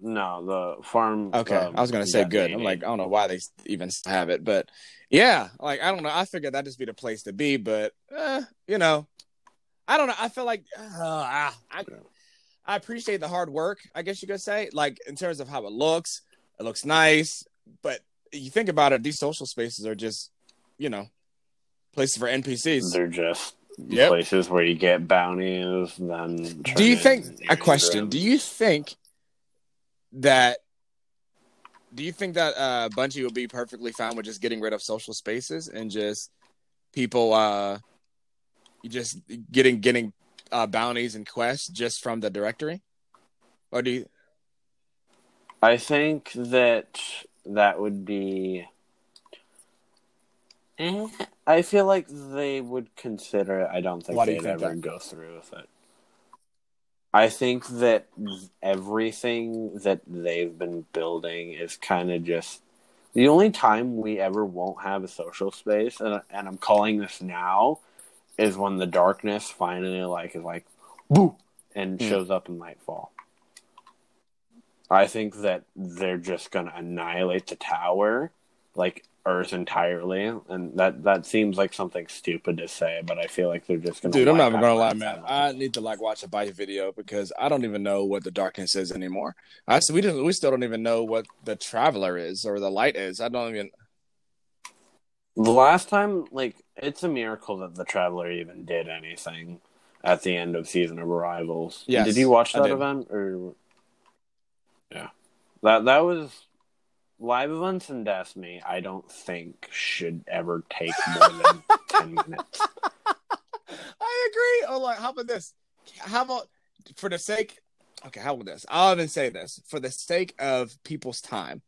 No, the farm. okay, um, I was gonna say good. I'm like, I don't know why they even have it, but yeah, like I don't know. I figured that'd just be the place to be, but eh, you know, I don't know. I feel like uh, ah, I, I appreciate the hard work. I guess you could say, like in terms of how it looks, it looks nice, but you think about it, these social spaces are just, you know, places for NPCs. they're just Yep. places where you get bounties. Then Do you think a question? Do you think that do you think that uh Bungie will be perfectly fine with just getting rid of social spaces and just people uh just getting getting uh bounties and quests just from the directory? Or do you I think that that would be. Eh, I feel like they would consider it. I don't think Why do they'd think ever that? go through with it. I think that everything that they've been building is kind of just the only time we ever won't have a social space, and, and I'm calling this now, is when the darkness finally like is like, boo, and Hmm. shows up in Nightfall. I think that they're just gonna annihilate the tower, like Earth entirely, and that that seems like something stupid to say, but I feel like they're just gonna. Dude, I'm not even gonna lie, man. I need to like watch a Byf video because I don't even know what the darkness is anymore. I see we didn't we still don't even know what the traveler is or the light is. I don't even The last time, like, it's a miracle that the Traveler even did anything at the end of Season of Arrivals. Yeah, did you watch that event or? Yeah, that that was live events in Destiny. I don't think should ever take more than ten minutes. I agree. Oh, like, how about this? How about for the sake? Okay, how about this? I'll even say this for the sake of people's time,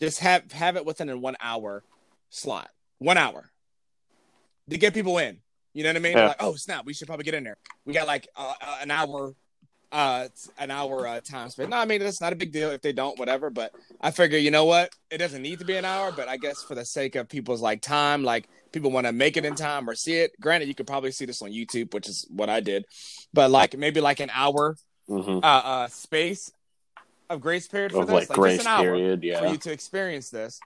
just have have it within a one hour slot. One hour to get people in. You know what I mean? Yeah. Like, oh snap, we should probably get in there. We got like uh, uh, an hour, uh, an hour uh, time span. No, I mean it's not a big deal if they don't, whatever. But I figure, you know what? It doesn't need to be an hour, but I guess for the sake of people's like time, like people want to make it in time or see it. Granted, you could probably see this on YouTube, which is what I did, but like maybe like an hour hmm uh, uh space of grace period for Of this, like like grace just an hour period, for you to experience this,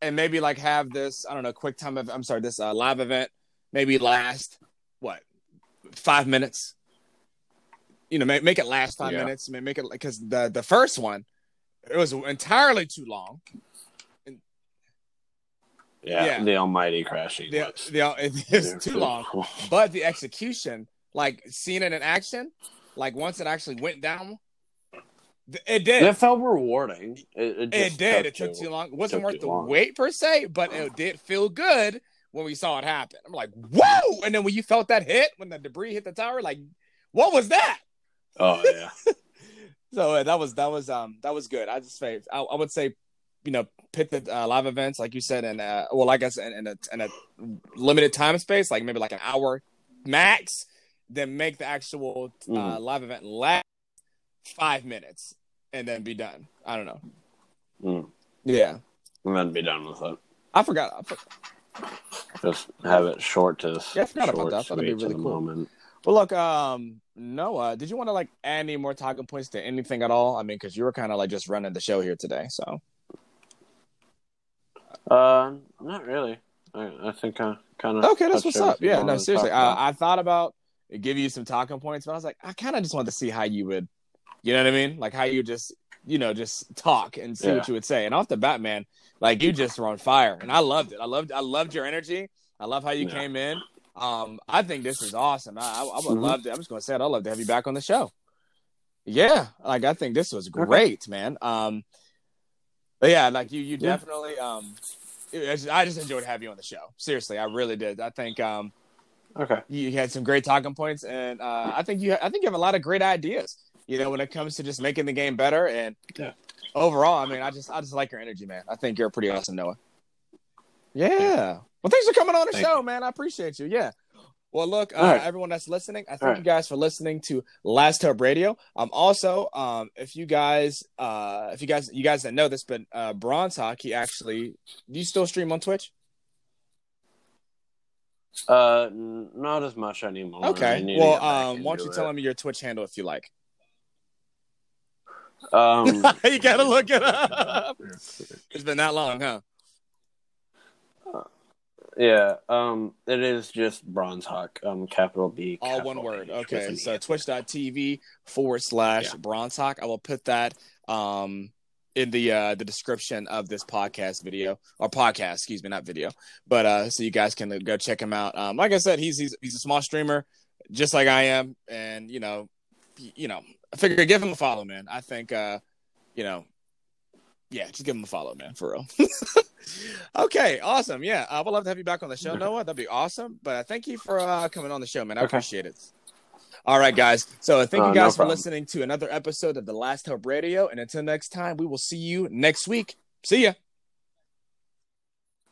and maybe like have this I don't know quick time. Of, I'm sorry, this uh, live event maybe last what five minutes. You know, make, make it last five Yeah. minutes. ma- Make it because the the first one it was entirely too long. Yeah, Yeah. the almighty crashing. The, was- the, it's too long. But the execution, like seeing it in action, like once it actually went down, it did. It felt rewarding. It, it, It did. It took too long. It wasn't worth the long. wait per se, but it did feel good when we saw it happen. I'm like, whoa! And then when you felt that hit, when the debris hit the tower, like, what was that? Oh yeah. So uh, that was that was um that was good. I just say I, I would say, you know, pit the uh, live events like you said, and uh, well, I guess in a in a limited time space, like maybe like an hour max. Then make the actual uh, Mhm. live event last five minutes, and then be done. I don't know. Mm. Yeah, and then be done with it. I forgot. I for- Just have it short to Yeah, I forgot about short, that. I thought it'd be really cool. moment. Well, look, um, Noah, did you want to like add any more talking points to anything at all? I mean, because you were kind of like just running the show here today, so Uh, not really. I, I think I kind of okay, that's what's up. Yeah, no, seriously, I, I thought about give you some talking points, but I was like, I kind of just wanted to see how you would, you know what I mean? Like how you just, you know, just talk and see what you would say. And off the bat, man, like you just were on fire, and I loved it. I loved, I loved your energy. I love how you Yeah. came in. Um, I think this is awesome. I, I, would Mhm. love to. I'm just gonna say it. I'd love to have you back on the show. Yeah, like I think this was great, man. Um, but yeah, like you, you Yeah. definitely. Um, it- I just, I just enjoyed having you on the show. Seriously, I really did. I think um, Okay. you had some great talking points, and uh, I think you, I think you have a lot of great ideas. You know, when it comes to just making the game better, and Yeah. overall, I mean, I just, I just like your energy, man. I think you're pretty awesome, Noah. Yeah. Well, thanks for coming on the Thank show, man. I appreciate you. Yeah. Well, look, uh, right. everyone that's listening, I thank right. you guys for listening to Last Hope Radio. Um, also, um, if you guys, uh, if you guys, you guys didn't know this, but uh, Bronze Hockey actually, do you still stream on Twitch? Uh, n- not as much anymore. Okay. Well, um, why don't you into tell it. me your Twitch handle if you like? Um, you gotta look it up. It's been that long, huh? Yeah. Um, it is just Bronze Hawk. Um, capital B. All capital one word. H Okay. So twitch.tv forward slash Yeah. bronze hawk. I will put that um in the uh the description of this podcast video or podcast, excuse me, not video. But uh so you guys can go check him out. Um like I said, he's he's he's a small streamer, just like I am. And you know, you know, I figure give him a follow, man. I think uh, you know, yeah, just give him a follow, man, for real. okay, awesome. Yeah, I would love to have you back on the show, Noah. That'd be awesome. But uh, thank you for uh, coming on the show, man. I Okay. appreciate it. All right, guys. So thank Uh, you no guys for problem. listening to another episode of the Last Hope Radio. And until next time, we will see you next week. See ya.